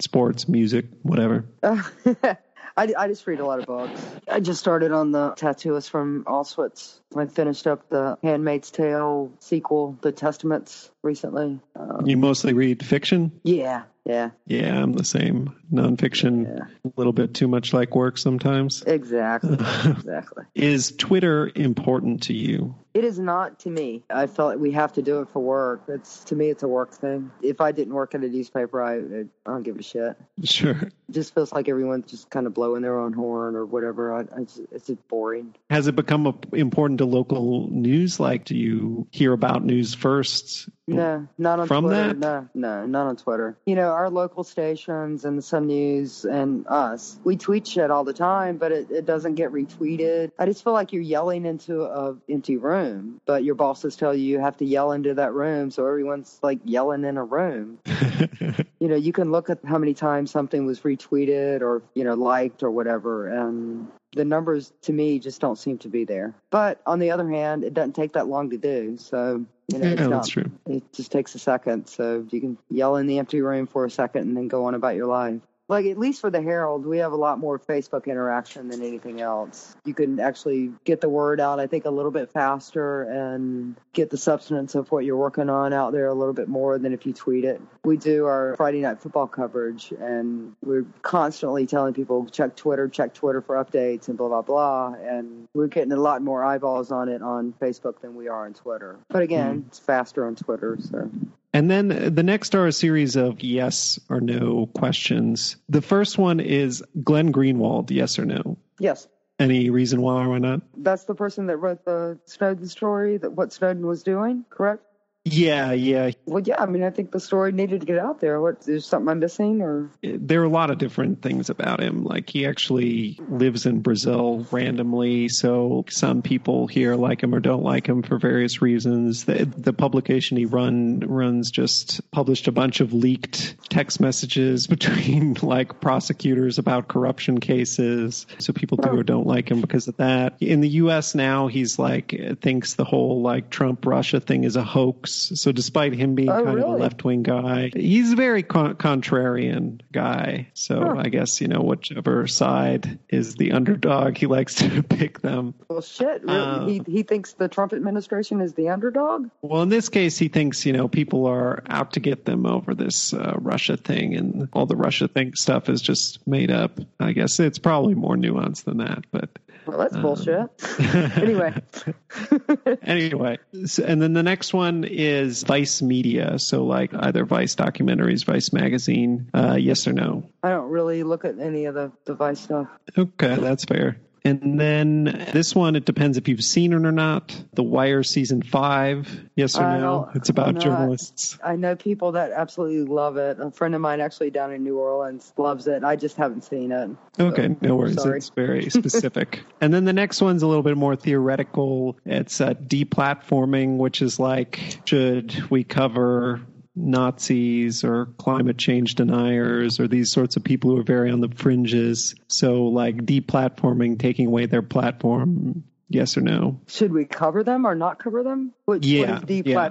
sports, music, whatever? Uh, I, I just read a lot of books. I just started on the Tattooist from Auschwitz. I finished up the Handmaid's Tale sequel, The Testaments, recently. Um, you mostly read fiction? Yeah, yeah. Yeah, I'm the same. Nonfiction, yeah. a little bit too much like work sometimes. Exactly. exactly. Is Twitter important to you? It is not to me. I felt like we have to do it for work. It's to me, it's a work thing. If I didn't work at a newspaper, I, I don't give a shit. Sure. It just feels like everyone's just kind of blowing their own horn or whatever. I, I just, it's just boring. Has it become a, important to local news? Like, do you hear about news first? No, not on from Twitter. that. No, no, not on Twitter. You know, our local stations and Sun News and us, we tweet shit all the time, but it, it doesn't get retweeted. I just feel like you're yelling into a empty room, but your bosses tell you you have to yell into that room, so everyone's like yelling in a room. you know, you can look at how many times something was retweeted or you know liked or whatever, and the numbers to me just don't seem to be there. But on the other hand, it doesn't take that long to do. So, you know, yeah, oh, not, that's true. It just takes a second. So you can yell in the empty room for a second and then go on about your life like at least for the Herald, we have a lot more Facebook interaction than anything else. You can actually get the word out, I think, a little bit faster and get the substance of what you're working on out there a little bit more than if you tweet it. We do our Friday night football coverage, and we're constantly telling people check Twitter, check Twitter for updates, and blah blah blah. And we're getting a lot more eyeballs on it on Facebook than we are on Twitter. But again, mm. it's faster on Twitter, so. And then the next are a series of yes or no questions. The first one is Glenn Greenwald, yes or no? Yes. Any reason why or why not? That's the person that wrote the Snowden story, that what Snowden was doing, correct? Yeah, yeah. Well, yeah. I mean, I think the story needed to get out there. What is something I'm missing, or there are a lot of different things about him. Like he actually lives in Brazil randomly, so some people here like him or don't like him for various reasons. The, the publication he run runs just published a bunch of leaked text messages between like prosecutors about corruption cases. So people do or don't like him because of that. In the U.S. now, he's like thinks the whole like Trump Russia thing is a hoax so despite him being oh, kind really? of a left wing guy, he's a very con- contrarian guy. So huh. I guess you know whichever side is the underdog, he likes to pick them. Well, shit. Uh, he he thinks the Trump administration is the underdog. Well, in this case, he thinks you know people are out to get them over this uh, Russia thing, and all the Russia thing stuff is just made up. I guess it's probably more nuanced than that, but. Well, that's um, bullshit. anyway. anyway, so, and then the next one is Vice Media. So, like either Vice documentaries, Vice magazine. Uh, yes or no? I don't really look at any of the, the Vice stuff. Okay, that's fair. And then this one, it depends if you've seen it or not. The Wire season five, yes or I no? It's about journalists. I know people that absolutely love it. A friend of mine actually down in New Orleans loves it. I just haven't seen it. Okay, So, no worries. Sorry. It's very specific. and then the next one's a little bit more theoretical. It's uh, deplatforming, which is like, should we cover Nazis or climate change deniers or these sorts of people who are very on the fringes? So, like, deplatforming, taking away their platform, yes or no? Should we cover them or not cover them? What, Yeah, what is yeah.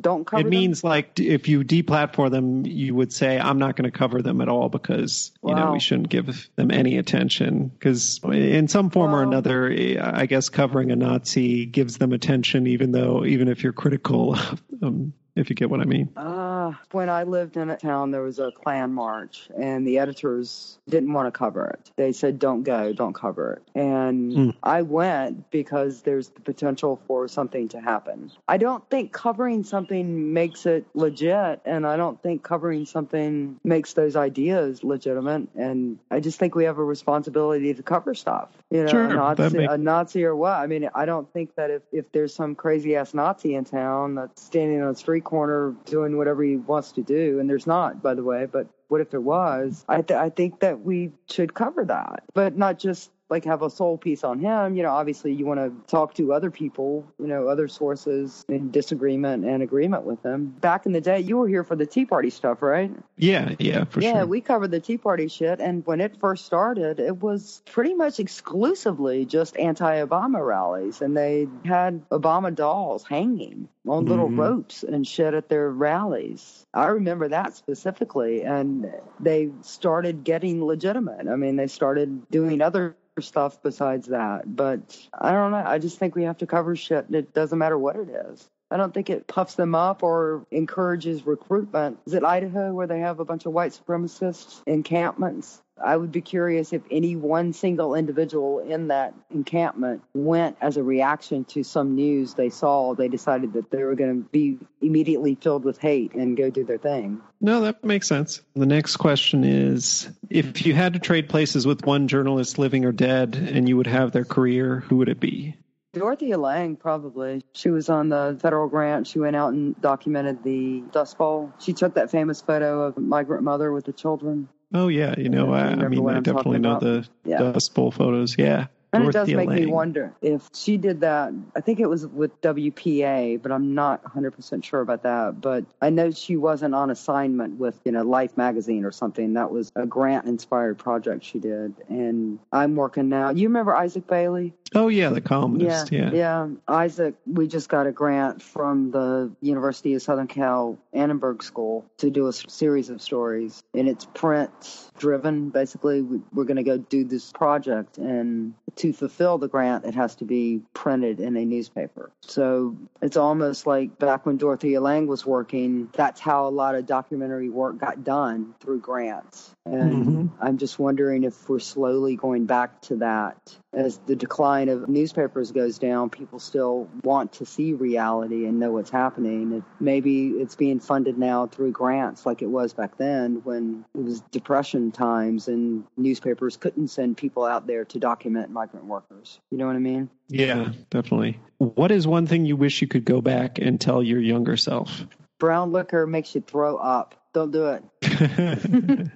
Don't cover it them? means like if you deplatform them, you would say I'm not going to cover them at all because you know we shouldn't give them any attention because in some form or another, I guess covering a Nazi gives them attention, even though even if you're critical, of them, if you get what I mean. Uh, when I lived in a town, there was a Klan march, and the editors didn't want to cover it. They said, "Don't go, don't cover it." And Hmm. I went because there's the potential for something to happen. I don't think covering something makes it legit, and I don't think covering something makes those ideas legitimate. And I just think we have a responsibility to cover stuff. You know, Sure, a, Nazi, makes- a Nazi or what? I mean, I don't think that if if there's some crazy ass Nazi in town that's standing on a street corner doing whatever he wants to do, and there's not, by the way, but what if there was? I th- I think that we should cover that, but not just like have a sole piece on him. You know, obviously you want to talk to other people, you know, other sources in disagreement and agreement with them. Back in the day, you were here for the Tea Party stuff, right? Yeah, yeah, for yeah, sure. Yeah, we covered the Tea Party shit, and when it first started, it was pretty much exclusively just anti-Obama rallies, and they had Obama dolls hanging on little Mhm. ropes and shit at their rallies. I remember that specifically, and they started getting legitimate. I mean, they started doing other stuff besides that, but I don't know. I just think we have to cover shit. It doesn't matter what it is. I don't think it puffs them up or encourages recruitment. Is it Idaho where they have a bunch of white supremacists encampments? I would be curious if any one single individual in that encampment went as a reaction to some news they saw. They decided that they were going to be immediately filled with hate and go do their thing. No, that makes sense. The next question is if you had to trade places with one journalist living or dead and you would have their career, who would it be? Dorothea Lange, probably. She was on the federal grant. She went out and documented the Dust Bowl. She took that famous photo of a migrant mother with the children. Oh yeah, you know, Yeah, I, I mean, I definitely know about? the Yeah. Dust Bowl photos. Yeah, And it does make me wonder if she did that. I think it was with WPA, but I'm not 100% sure about that. But I know she wasn't on assignment with, you know, Life magazine or something. That was a grant inspired project she did. And I'm working now. You remember Isaac Bailey? Oh yeah, the columnist. Yeah, yeah. Isaac, we just got a grant from the University of Southern Cal Annenberg School to do a series of stories, and it's print driven. Basically, we, we're going to go do this project, and to fulfill the grant, it has to be printed in a newspaper. So it's almost like back when Dorothea Lange was working. That's how a lot of documentary work got done through grants. And Mhm. I'm just wondering if we're slowly going back to that. As the decline of newspapers goes down, people still want to see reality and know what's happening. Maybe it's being funded now through grants like it was back then when it was depression times and newspapers couldn't send people out there to document migrant workers. You know what I mean? yeah, definitely. What is one thing you wish you could go back and tell your younger self? Brown liquor makes you throw up. Don't do it.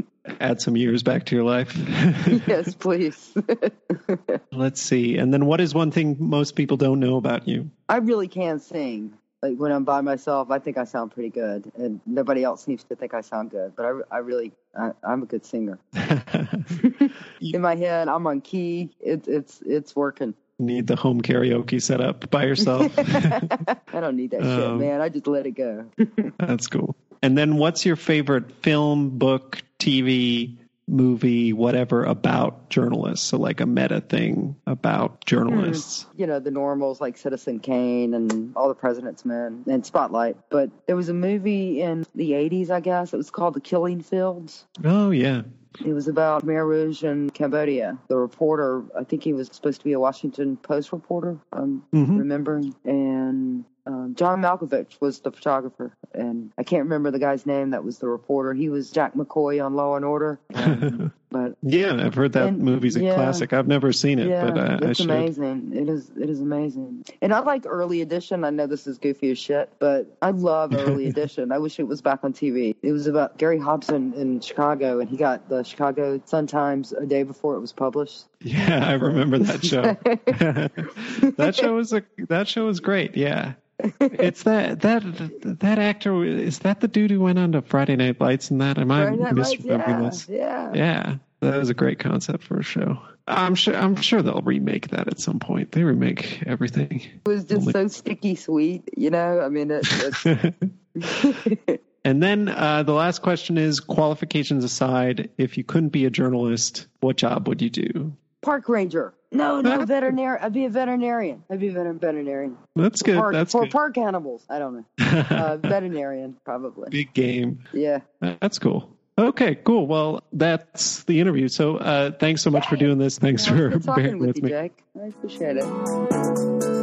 Add some years back to your life. yes, please. Let's see. And then, what is one thing most people don't know about you? I really can sing. Like when I'm by myself, I think I sound pretty good, and nobody else seems to think I sound good. But I, I really, I, I'm a good singer. In my head, I'm on key. It's it's it's working. Need the home karaoke set up by yourself. I don't need that shit, Um, man. I just let it go. That's cool. And then, what's your favorite film, book, TV, movie, whatever about journalists? So, like a meta thing about journalists. you know, the normals like Citizen Kane and All the President's Men and Spotlight. But there was a movie in the 80s, I guess. It was called The Killing Fields. Oh, yeah. It was about Khmer Rouge in Cambodia. The reporter, I think he was supposed to be a Washington Post reporter, I'm Mhm. remembering. And um, John Malkovich was the photographer. And I can't remember the guy's name that was the reporter. He was Jack McCoy on Law and Order. but Yeah, I've heard that And- movie's a yeah. classic. I've never seen it, Yeah, but uh, I it's should. amazing. It is. It is amazing. And I like Early Edition. I know this is goofy as shit, but I love Early Edition. I wish it was back on TV. It was about Gary Hobson in Chicago, and he got the Chicago Sun Times a day before it was published. Yeah, I remember that show. that show was a that show was great. Yeah. It's that that that actor is that the dude who went on to Friday Night Lights and that am I Friday Lights, misremembering yeah, this? yeah. Yeah, that was a great concept for a show. I'm sure I'm sure they'll remake that at some point. They remake everything. It was just so sticky sweet, you know. I mean, it, it's, And then uh, the last question is qualifications aside, if you couldn't be a journalist, what job would you do? park ranger. No, no, veterinarian. I'd be a veterinarian. I'd be a veter- veterinarian. That's good. Park, That's for good. park animals. I don't know. Uh, veterinarian, probably. Big game. Yeah. That's cool. Okay, cool. Well, that's the interview. So uh, thanks so much for doing this. Thanks for bearing with with you, me. Jake. I appreciate it.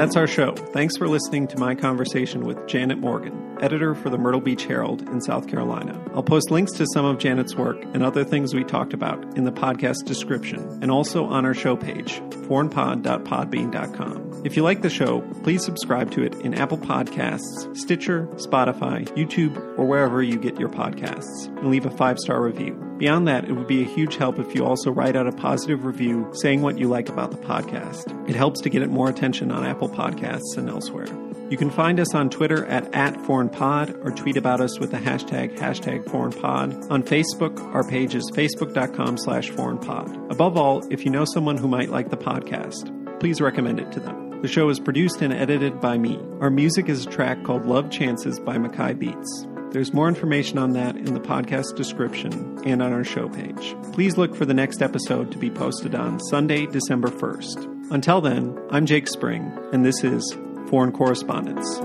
That's our show. Thanks for listening to my conversation with Janet Morgan, editor for the Myrtle Beach Herald in South Carolina. I'll post links to some of Janet's work and other things we talked about in the podcast description and also on our show page, foreignpod.podbean.com. If you like the show, please subscribe to it in Apple Podcasts, Stitcher, Spotify, YouTube, or wherever you get your podcasts, and leave a five star review. Beyond that, it would be a huge help if you also write out a positive review saying what you like about the podcast. It helps to get it more attention on Apple Podcasts and elsewhere. You can find us on Twitter at, at foreignpod or tweet about us with the hashtag hashtag foreignpod. On Facebook, our page is facebook.com slash foreignpod. Above all, if you know someone who might like the podcast, please recommend it to them. The show is produced and edited by me. Our music is a track called Love Chances by Mackay Beats. There's more information on that in the podcast description and on our show page. Please look for the next episode to be posted on Sunday, December 1st. Until then, I'm Jake Spring, and this is Foreign Correspondence.